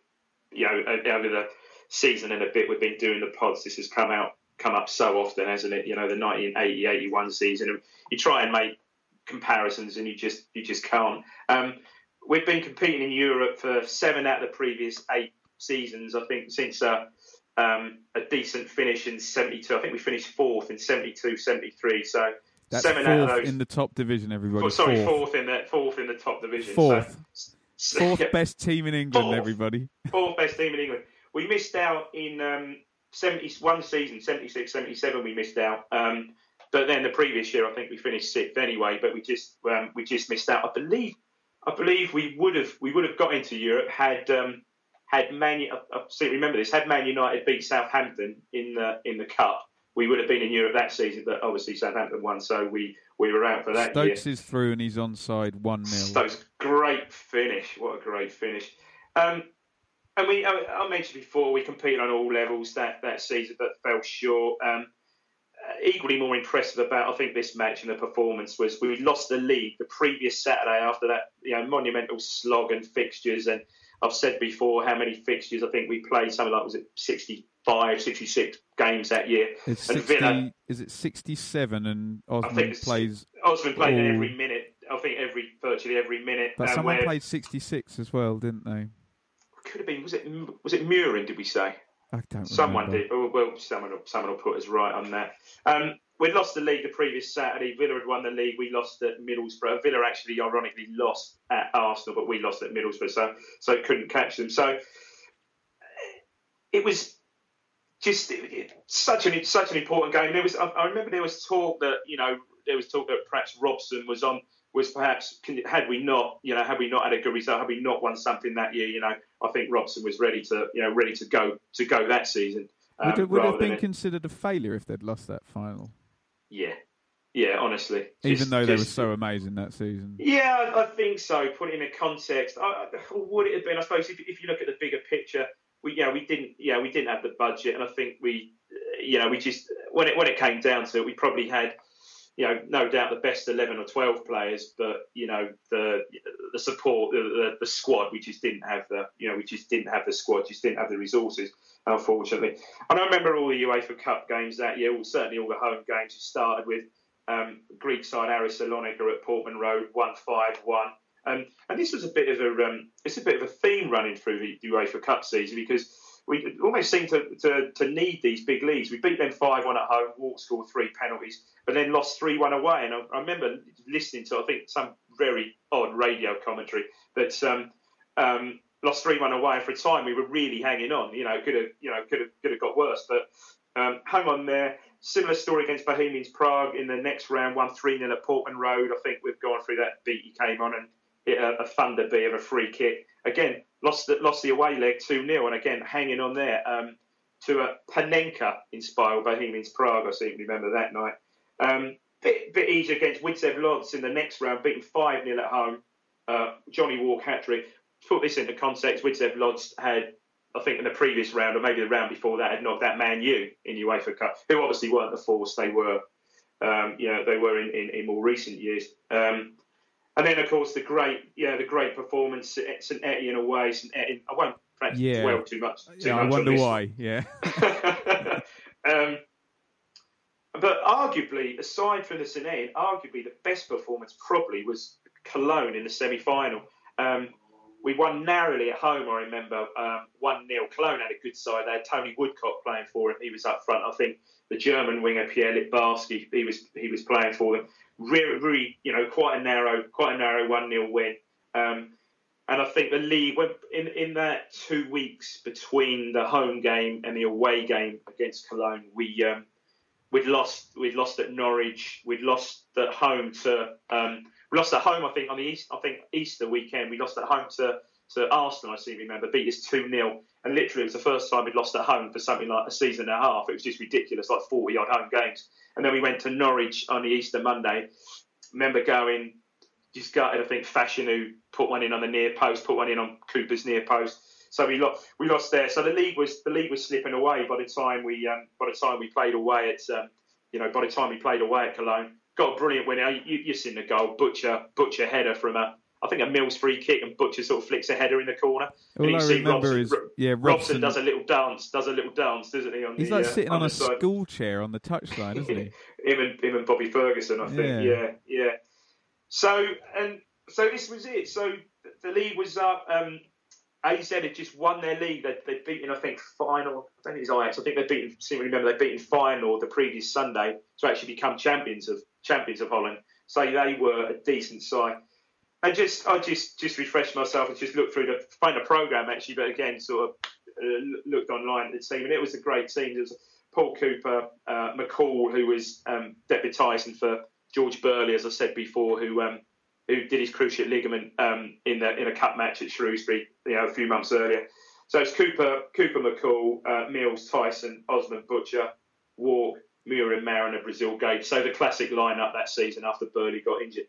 Speaker 4: you know, over the season and a bit we've been doing the pods, this has come out come up so often, hasn't it? You know, the 1980-81 season, and you try and make comparisons, and you just you just can't. Um, we've been competing in Europe for seven out of the previous eight seasons, I think, since uh, um, a decent finish in 72. I think we finished fourth in 72, 73. So
Speaker 3: That's
Speaker 4: seven out of those.
Speaker 3: in the top division, everybody.
Speaker 4: Oh, sorry,
Speaker 3: fourth.
Speaker 4: fourth. in the fourth in the top division.
Speaker 3: Fourth.
Speaker 4: So,
Speaker 3: Fourth
Speaker 4: yeah,
Speaker 3: best team in England,
Speaker 4: Fourth.
Speaker 3: everybody.
Speaker 4: fourth best team in England. We missed out in um, 71 season, 76, 77. We missed out. Um, but then the previous year, I think we finished sixth anyway. But we just um, we just missed out. I believe I believe we would have we would have got into Europe had um, had Man. I, I seem to remember this. Had Man United beat Southampton in the in the cup, we would have been in Europe that season. But obviously Southampton won, so we we were out for that year.
Speaker 3: Stokes is through and he's onside 1 0.
Speaker 4: Stokes, great finish. What a great finish. Um, and we, I, I mentioned before, we competed on all levels that, that season, but fell short. Um, uh, equally more impressive about, I think, this match and the performance was we lost the league the previous Saturday after that, you know, monumental slog and fixtures. And I've said before how many fixtures I think we played. Something like was it 65, 66 games that year.
Speaker 3: It's
Speaker 4: and
Speaker 3: 60,
Speaker 4: Villa,
Speaker 3: is it 67 and
Speaker 4: I think
Speaker 3: Osman plays.
Speaker 4: Osman played
Speaker 3: Oh.
Speaker 4: every minute. I think every virtually every minute.
Speaker 3: But
Speaker 4: uh,
Speaker 3: someone
Speaker 4: where-
Speaker 3: played 66 as well, didn't they?
Speaker 4: could have been was it was it Mühren? Did we say
Speaker 3: I don't
Speaker 4: someone
Speaker 3: remember.
Speaker 4: did? Well, someone will, someone will put us right on that. Um, we'd lost the league the previous Saturday. Villa had won the league. We lost at Middlesbrough. Villa actually, ironically, lost at Arsenal, but we lost at Middlesbrough, so so couldn't catch them. So it was just it- it- such an such an important game. There was I, I remember there was talk that you know there was talk that perhaps Robson was on was perhaps had we not you know had we not had a good result had we not won something that year you know I think Robson was ready to you know ready to go to go that season.
Speaker 3: Would
Speaker 4: um,
Speaker 3: it would have been considered a failure if they'd lost that final,
Speaker 4: yeah yeah honestly
Speaker 3: even
Speaker 4: Just-
Speaker 3: though they were so amazing that season.
Speaker 4: Yeah, I think so. Put it in a context, I, would it have been? I suppose if, if you look at the bigger picture, we yeah we didn't yeah we didn't have the budget, and I think we you know we just when it when it came down to it, we probably had you know no doubt the best eleven or twelve players, but you know the the support the, the, squad we just didn't have the you know we just didn't have the squad, just didn't have the resources. Unfortunately, and I remember all the UEFA Cup games that year. Well, certainly all the home games. You started with um, Greek side Aris Salonika at Portman Road, one five one. Um, and this was a bit of a um, it's a bit of a theme running through the UEFA Cup season because we almost seem to, to, to need these big leagues. We beat them five one at home, Wark scored three penalties, but then lost three one away. And I, I remember listening to I think some very odd radio commentary that um, um, lost three one away. And for a time, we were really hanging on. You know, could have you know could have could have got worse, but um, hung on there. Similar story against Bohemians Prague in the next round, won 3 0 at Portman Road. I think we've gone through that beat. He came on and a, a thunder bee of a free kick. Again, lost the, lost the away leg 2 0, and again, hanging on there um, to a Panenka inspired Bohemians Prague. I seem to remember that night. Um, bit, bit easier against Widzew Lodz in the next round, beaten 5 0 at home. Uh, Johnny Wark trick. Put this into context, Widzew Lodz had I think in the previous round, or maybe the round before that, had knocked that Man U in UEFA Cup, who obviously weren't the force they were, um, you know, they were in, in, in more recent years. Um, and then, of course, the great, yeah, the great performance at St Etienne away. St Etienne, I won't perhaps
Speaker 3: Yeah.
Speaker 4: dwell too much. Too
Speaker 3: Yeah, I
Speaker 4: much on
Speaker 3: wonder why. Yeah.
Speaker 4: um, but arguably, aside from the St Etienne, arguably the best performance probably was Cologne in the semi-final. Um, we won narrowly at home, I remember, um, 1 0. Cologne had a good side. They had Tony Woodcock playing for him. He was up front. I think the German winger, Pierre Littbarski, he was he was playing for them. Really, really you know, quite a narrow, quite a narrow 1 0 win. Um, and I think the league, went in, in that two weeks between the home game and the away game against Cologne, we um, we'd lost we'd lost at Norwich, we'd lost at home to um, we lost at home I think on the East I think Easter weekend we lost at home to to Arsenal I seem to remember beat us two 0 and literally it was the first time we'd lost at home for something like a season and a half. It was just ridiculous, like forty odd home games. And then we went to Norwich on the Easter Monday. Remember going just gutted. I think Fashanu put one in on the near post, put one in on Cooper's near post. So we lost, we lost there. So the league was the league was slipping away by the time we um, by the time we played away at um, you know by the time we played away at Cologne. Got a brilliant winner. You, you've seen the goal, Butcher Butcher header from a I think a Mills free kick and Butcher sort of flicks a header in the corner.
Speaker 3: All
Speaker 4: and you
Speaker 3: I
Speaker 4: see
Speaker 3: remember
Speaker 4: Robson,
Speaker 3: is yeah, Robson,
Speaker 4: Robson does a little dance, does a little dance, doesn't he? On
Speaker 3: He's
Speaker 4: the,
Speaker 3: like
Speaker 4: uh,
Speaker 3: sitting on, a
Speaker 4: side.
Speaker 3: school chair on the touchline, isn't he?
Speaker 4: him and him and Bobby Ferguson, I think.
Speaker 3: Yeah.
Speaker 4: Yeah, yeah. So and so this was it. So the league was up. Um, AZ had just won their league. They'd, they'd beaten, I think, final. I don't think it's Ajax. I think they'd beaten. Seem to remember they'd beaten final the previous Sunday to actually become champions of champions of Holland. So they were a decent side. And just I just just refreshed myself and just looked through the find a program actually, but again sort of uh, looked online at the team and it was a great team. There was Paul Cooper, uh, McCall, who was um, deputising for George Burley, as I said before, who um, who did his cruciate ligament um, in the in a cup match at Shrewsbury, you know, a few months earlier. So it's Cooper, Cooper McCall, uh, Mills, Thijssen, Osman, Butcher, Wark, Mühren, and Mariner, Brazil Gates. So the classic lineup that season after Burley got injured.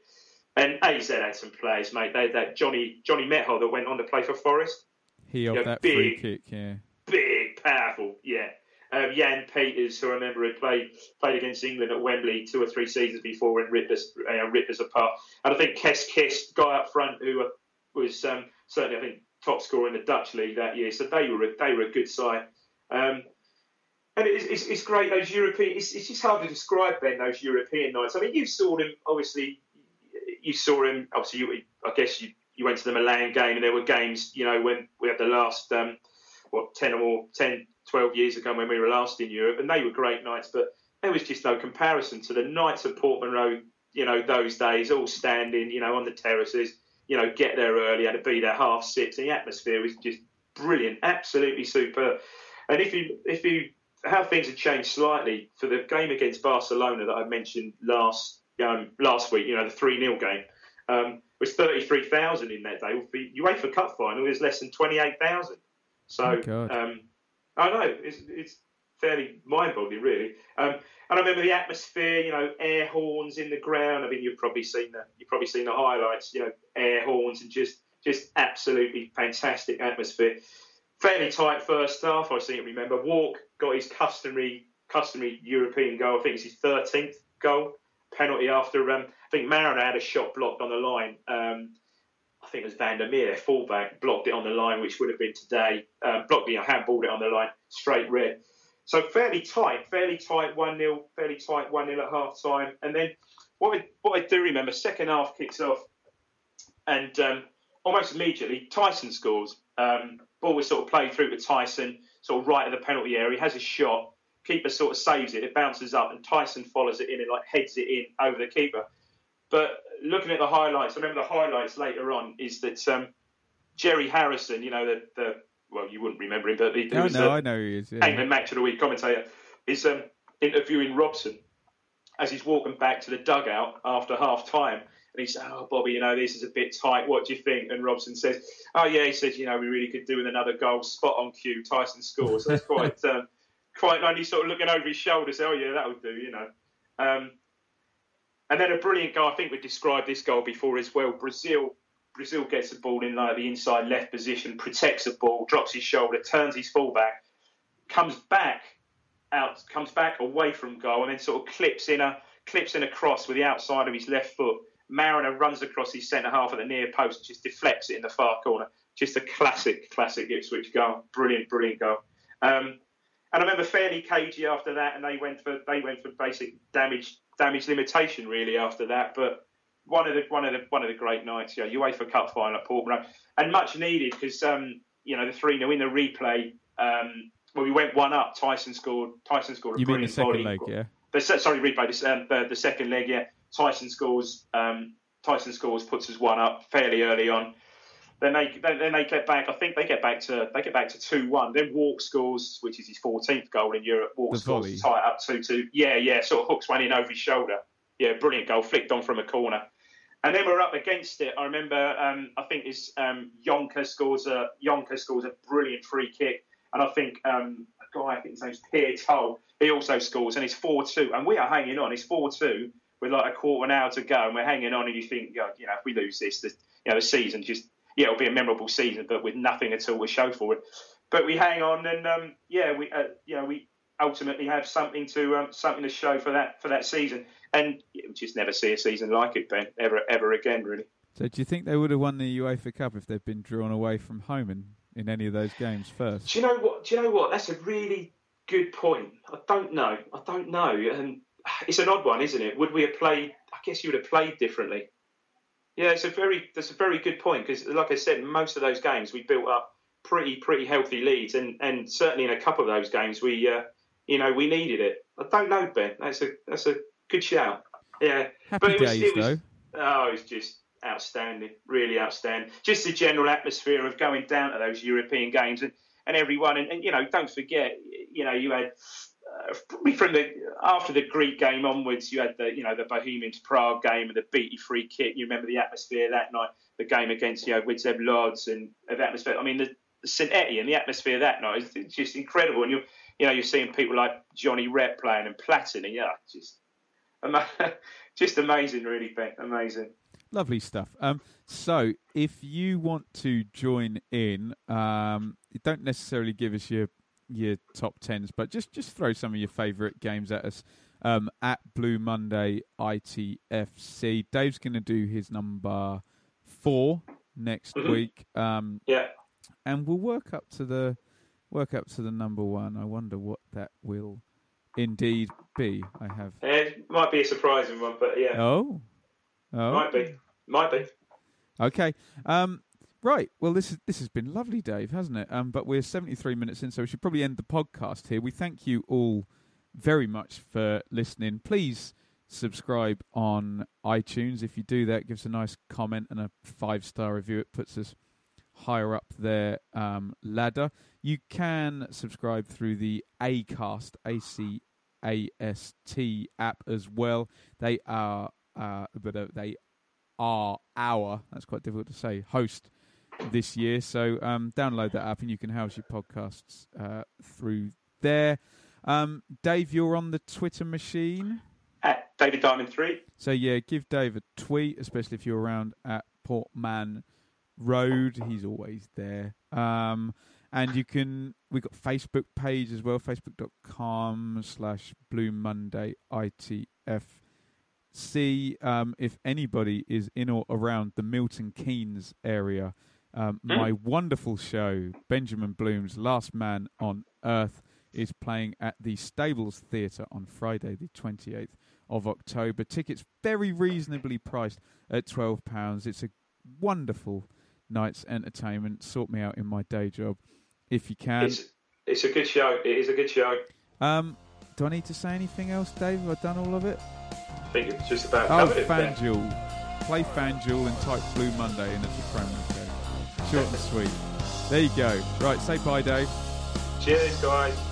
Speaker 4: And AZ had some players, mate. They had that Johnny Johnny Metgod that went on to play for Forest.
Speaker 3: He off
Speaker 4: Yeah,
Speaker 3: that free kick, yeah.
Speaker 4: Big, powerful, yeah. Um, Jan Peters, who I remember had played played against England at Wembley two or three seasons before and ripped us uh, ripped us apart. And I think Kees Kist, guy up front, who was um, certainly I think top scorer in the Dutch league that year. So they were a, they were a good side. Um, and it's, it's, it's great those European. It's, it's just hard to describe Ben those European nights. I mean, you saw them obviously. You saw him obviously. You, I guess you, you went to the Milan game, and there were games. You know when we had the last um, what ten or more 10, 12 years ago when we were last in Europe, and they were great nights. But there was just no comparison to the nights at Portman Road. You know those days, all standing. You know on the terraces. You know get there early, had to be there half six. And the atmosphere was just brilliant, absolutely superb. And if you if you how things have changed slightly for the game against Barcelona that I mentioned last um, last week. You know, the three 0 game um, was thirty three thousand in that day. For UEFA Cup final, there's less than twenty eight thousand. So
Speaker 3: Oh,
Speaker 4: um, I know it's, it's fairly mind boggling, really. Um, and I remember the atmosphere. You know, air horns in the ground. I mean, you've probably seen the you've probably seen the highlights. You know, air horns and just just absolutely fantastic atmosphere fairly tight first half. I seem to remember. Wark got his customary customary European goal. I think it's his thirteenth goal penalty after. Um, I think Mariner had a shot blocked on the line. Um, I think it was Van der Meer, their fullback, blocked it on the line, which would have been today. Um, blocked it, handballed it on the line, straight red. So fairly tight, fairly tight, 1 0, fairly tight, 1 0 at half time. And then what I, what I do remember, second half kicks off, and um, almost immediately Thijssen scores. Um, ball was sort of played through to Thijssen, sort of right at the penalty area. He has a shot. Keeper sort of saves it. It bounces up, and Thijssen follows it in and like heads it in over the keeper. But looking at the highlights, I remember the highlights later on is that um, Jerry Harrison, you know the, the well, you wouldn't remember him, but he, he
Speaker 3: Oh,
Speaker 4: was
Speaker 3: no,
Speaker 4: the,
Speaker 3: I know he is. Yeah.
Speaker 4: England match of the week commentator, is um, interviewing Robson as he's walking back to the dugout after half time. And he said, Oh, Bobby, you know, this is a bit tight. What do you think? And Robson says, Oh, yeah, he says, You know, we really could do with another goal. Spot on cue. Thijssen scores. So that's quite, um, quite nice. He's sort of looking over his shoulder, say, Oh, yeah, that would do, you know. Um, and then a brilliant goal. I think we described this goal before as well. Brazil. Brazil gets the ball in like the inside left position, protects the ball, drops his shoulder, turns his fullback, comes back out, comes back away from goal, and then sort of clips in a clips in a cross with the outside of his left foot. Mariner runs across his centre half at the near post, and just deflects it in the far corner. Just a classic, classic Ipswich goal. Brilliant, brilliant goal. Um, and I remember fairly cagey after that, and they went for they went for basic damage damage limitation really after that. But one of the one of the one of the great nights, yeah, UEFA Cup final at Portman and much needed because um, you know the three 0 in the replay. Um, when we went one up, Thijssen scored. Thijssen scored a
Speaker 3: You mean the second
Speaker 4: volley.
Speaker 3: leg, yeah?
Speaker 4: The, sorry, replay. This, um, the, the second leg, yeah. Thijssen scores. Um, Thijssen scores, puts us one up fairly early on. Then they then, they get back. I think they get back to they get back to two one. Then Wark scores, which is his 14th goal in Europe. Wark
Speaker 3: The
Speaker 4: scores
Speaker 3: volley.
Speaker 4: to tie it up two two. Yeah, yeah. Sort of hooks one in over his shoulder. Yeah, brilliant goal, flicked on from a corner. And then we're up against it. I remember, um, I think it's um, Jonker scores a Jonker scores a brilliant free kick, and I think um, a guy, I think his name's Pier Tol, he also scores, and it's four two, and we are hanging on. It's four two with like a quarter of an hour to go, and we're hanging on, and you think, you know, if we lose this, the, you know, the season just yeah, it'll be a memorable season, but with nothing at all to show for it. But we hang on, and um, yeah, we uh, you know we ultimately have something to um, something to show for that for that season, and you just never see a season like it, Ben, ever ever again, really.
Speaker 3: So, do you think they would have won the UEFA Cup if they'd been drawn away from home in, in any of those games first?
Speaker 4: Do you know what? Do you know what? That's a really good point. I don't know. I don't know. And it's an odd one, isn't it? Would we have played? I guess you would have played differently. Yeah, it's a very that's a very good point because, like I said, most of those games we built up pretty pretty healthy leads, and, and certainly in a couple of those games we uh, you know we needed it. I don't know, Ben. That's a that's a good shout. Yeah,
Speaker 3: Happy
Speaker 4: but it was,
Speaker 3: days,
Speaker 4: it was,
Speaker 3: though.
Speaker 4: Oh, it was just outstanding, really outstanding. Just the general atmosphere of going down to those European games and, and everyone, and, and you know, don't forget, you know, you had probably from the after the Greek game onwards, you had the you know the Bohemians Prague game and the Beattie free kick. You remember the atmosphere that night, the game against you know Widzew Lodz and the atmosphere. I mean, the, the St Etienne, the atmosphere that night is just incredible. And you you know you're seeing people like Johnny Rep playing and Platini. Yeah, just just amazing, really, Ben. Amazing.
Speaker 3: Lovely stuff. Um, so, if you want to join in, um, don't necessarily give us your your top tens, but just just throw some of your favourite games at us um, at Blue Monday ITFC. Dave's going to do his number four next
Speaker 4: Mhm.
Speaker 3: week, um,
Speaker 4: Yeah.
Speaker 3: and we'll work up to the work up to the number one. I wonder what that will indeed be. I have.
Speaker 4: It might be a surprising one, but yeah,
Speaker 3: Oh, oh,
Speaker 4: might be, might be.
Speaker 3: Okay. Um, right. Well, this is this has been lovely, Dave, hasn't it? Um, but we're 73 minutes in, so we should probably end the podcast here. We thank you all very much for listening. Please subscribe on iTunes. If you do that, give us a nice comment and a five star review. It puts us higher up their um, ladder. You can subscribe through the Acast, A C A S T app as well. They are, uh, but uh, they are our that's quite difficult to say host this year. So um, download that app and you can house your podcasts uh, through there. Um, Dave, you're on the Twitter machine.
Speaker 4: At David Diamond three.
Speaker 3: So yeah, give Dave a tweet, especially if you're around at Portman Road. He's always there. Um, and you can we've got Facebook page as well, facebook.com slash Blue Monday ITFC. Um, if anybody is in or around the Milton Keynes area, um, my wonderful show, Benjamin Bloom's Last Man on Earth, is playing at the Stables Theatre on Friday, the 28th of October. Tickets very reasonably priced at £12. It's a wonderful night's entertainment. Sort me out in my day job if you can.
Speaker 4: It's it's a good show. It is a good show.
Speaker 3: Um, do I need to say anything else, Dave? Have I done all of it?
Speaker 4: I think it's just about
Speaker 3: Oh,
Speaker 4: covered it. Ben.
Speaker 3: FanDuel. Play FanDuel and type Blue Monday in as the promo code. Short and sweet. There you go. Right, say bye, Dave.
Speaker 4: Cheers, guys.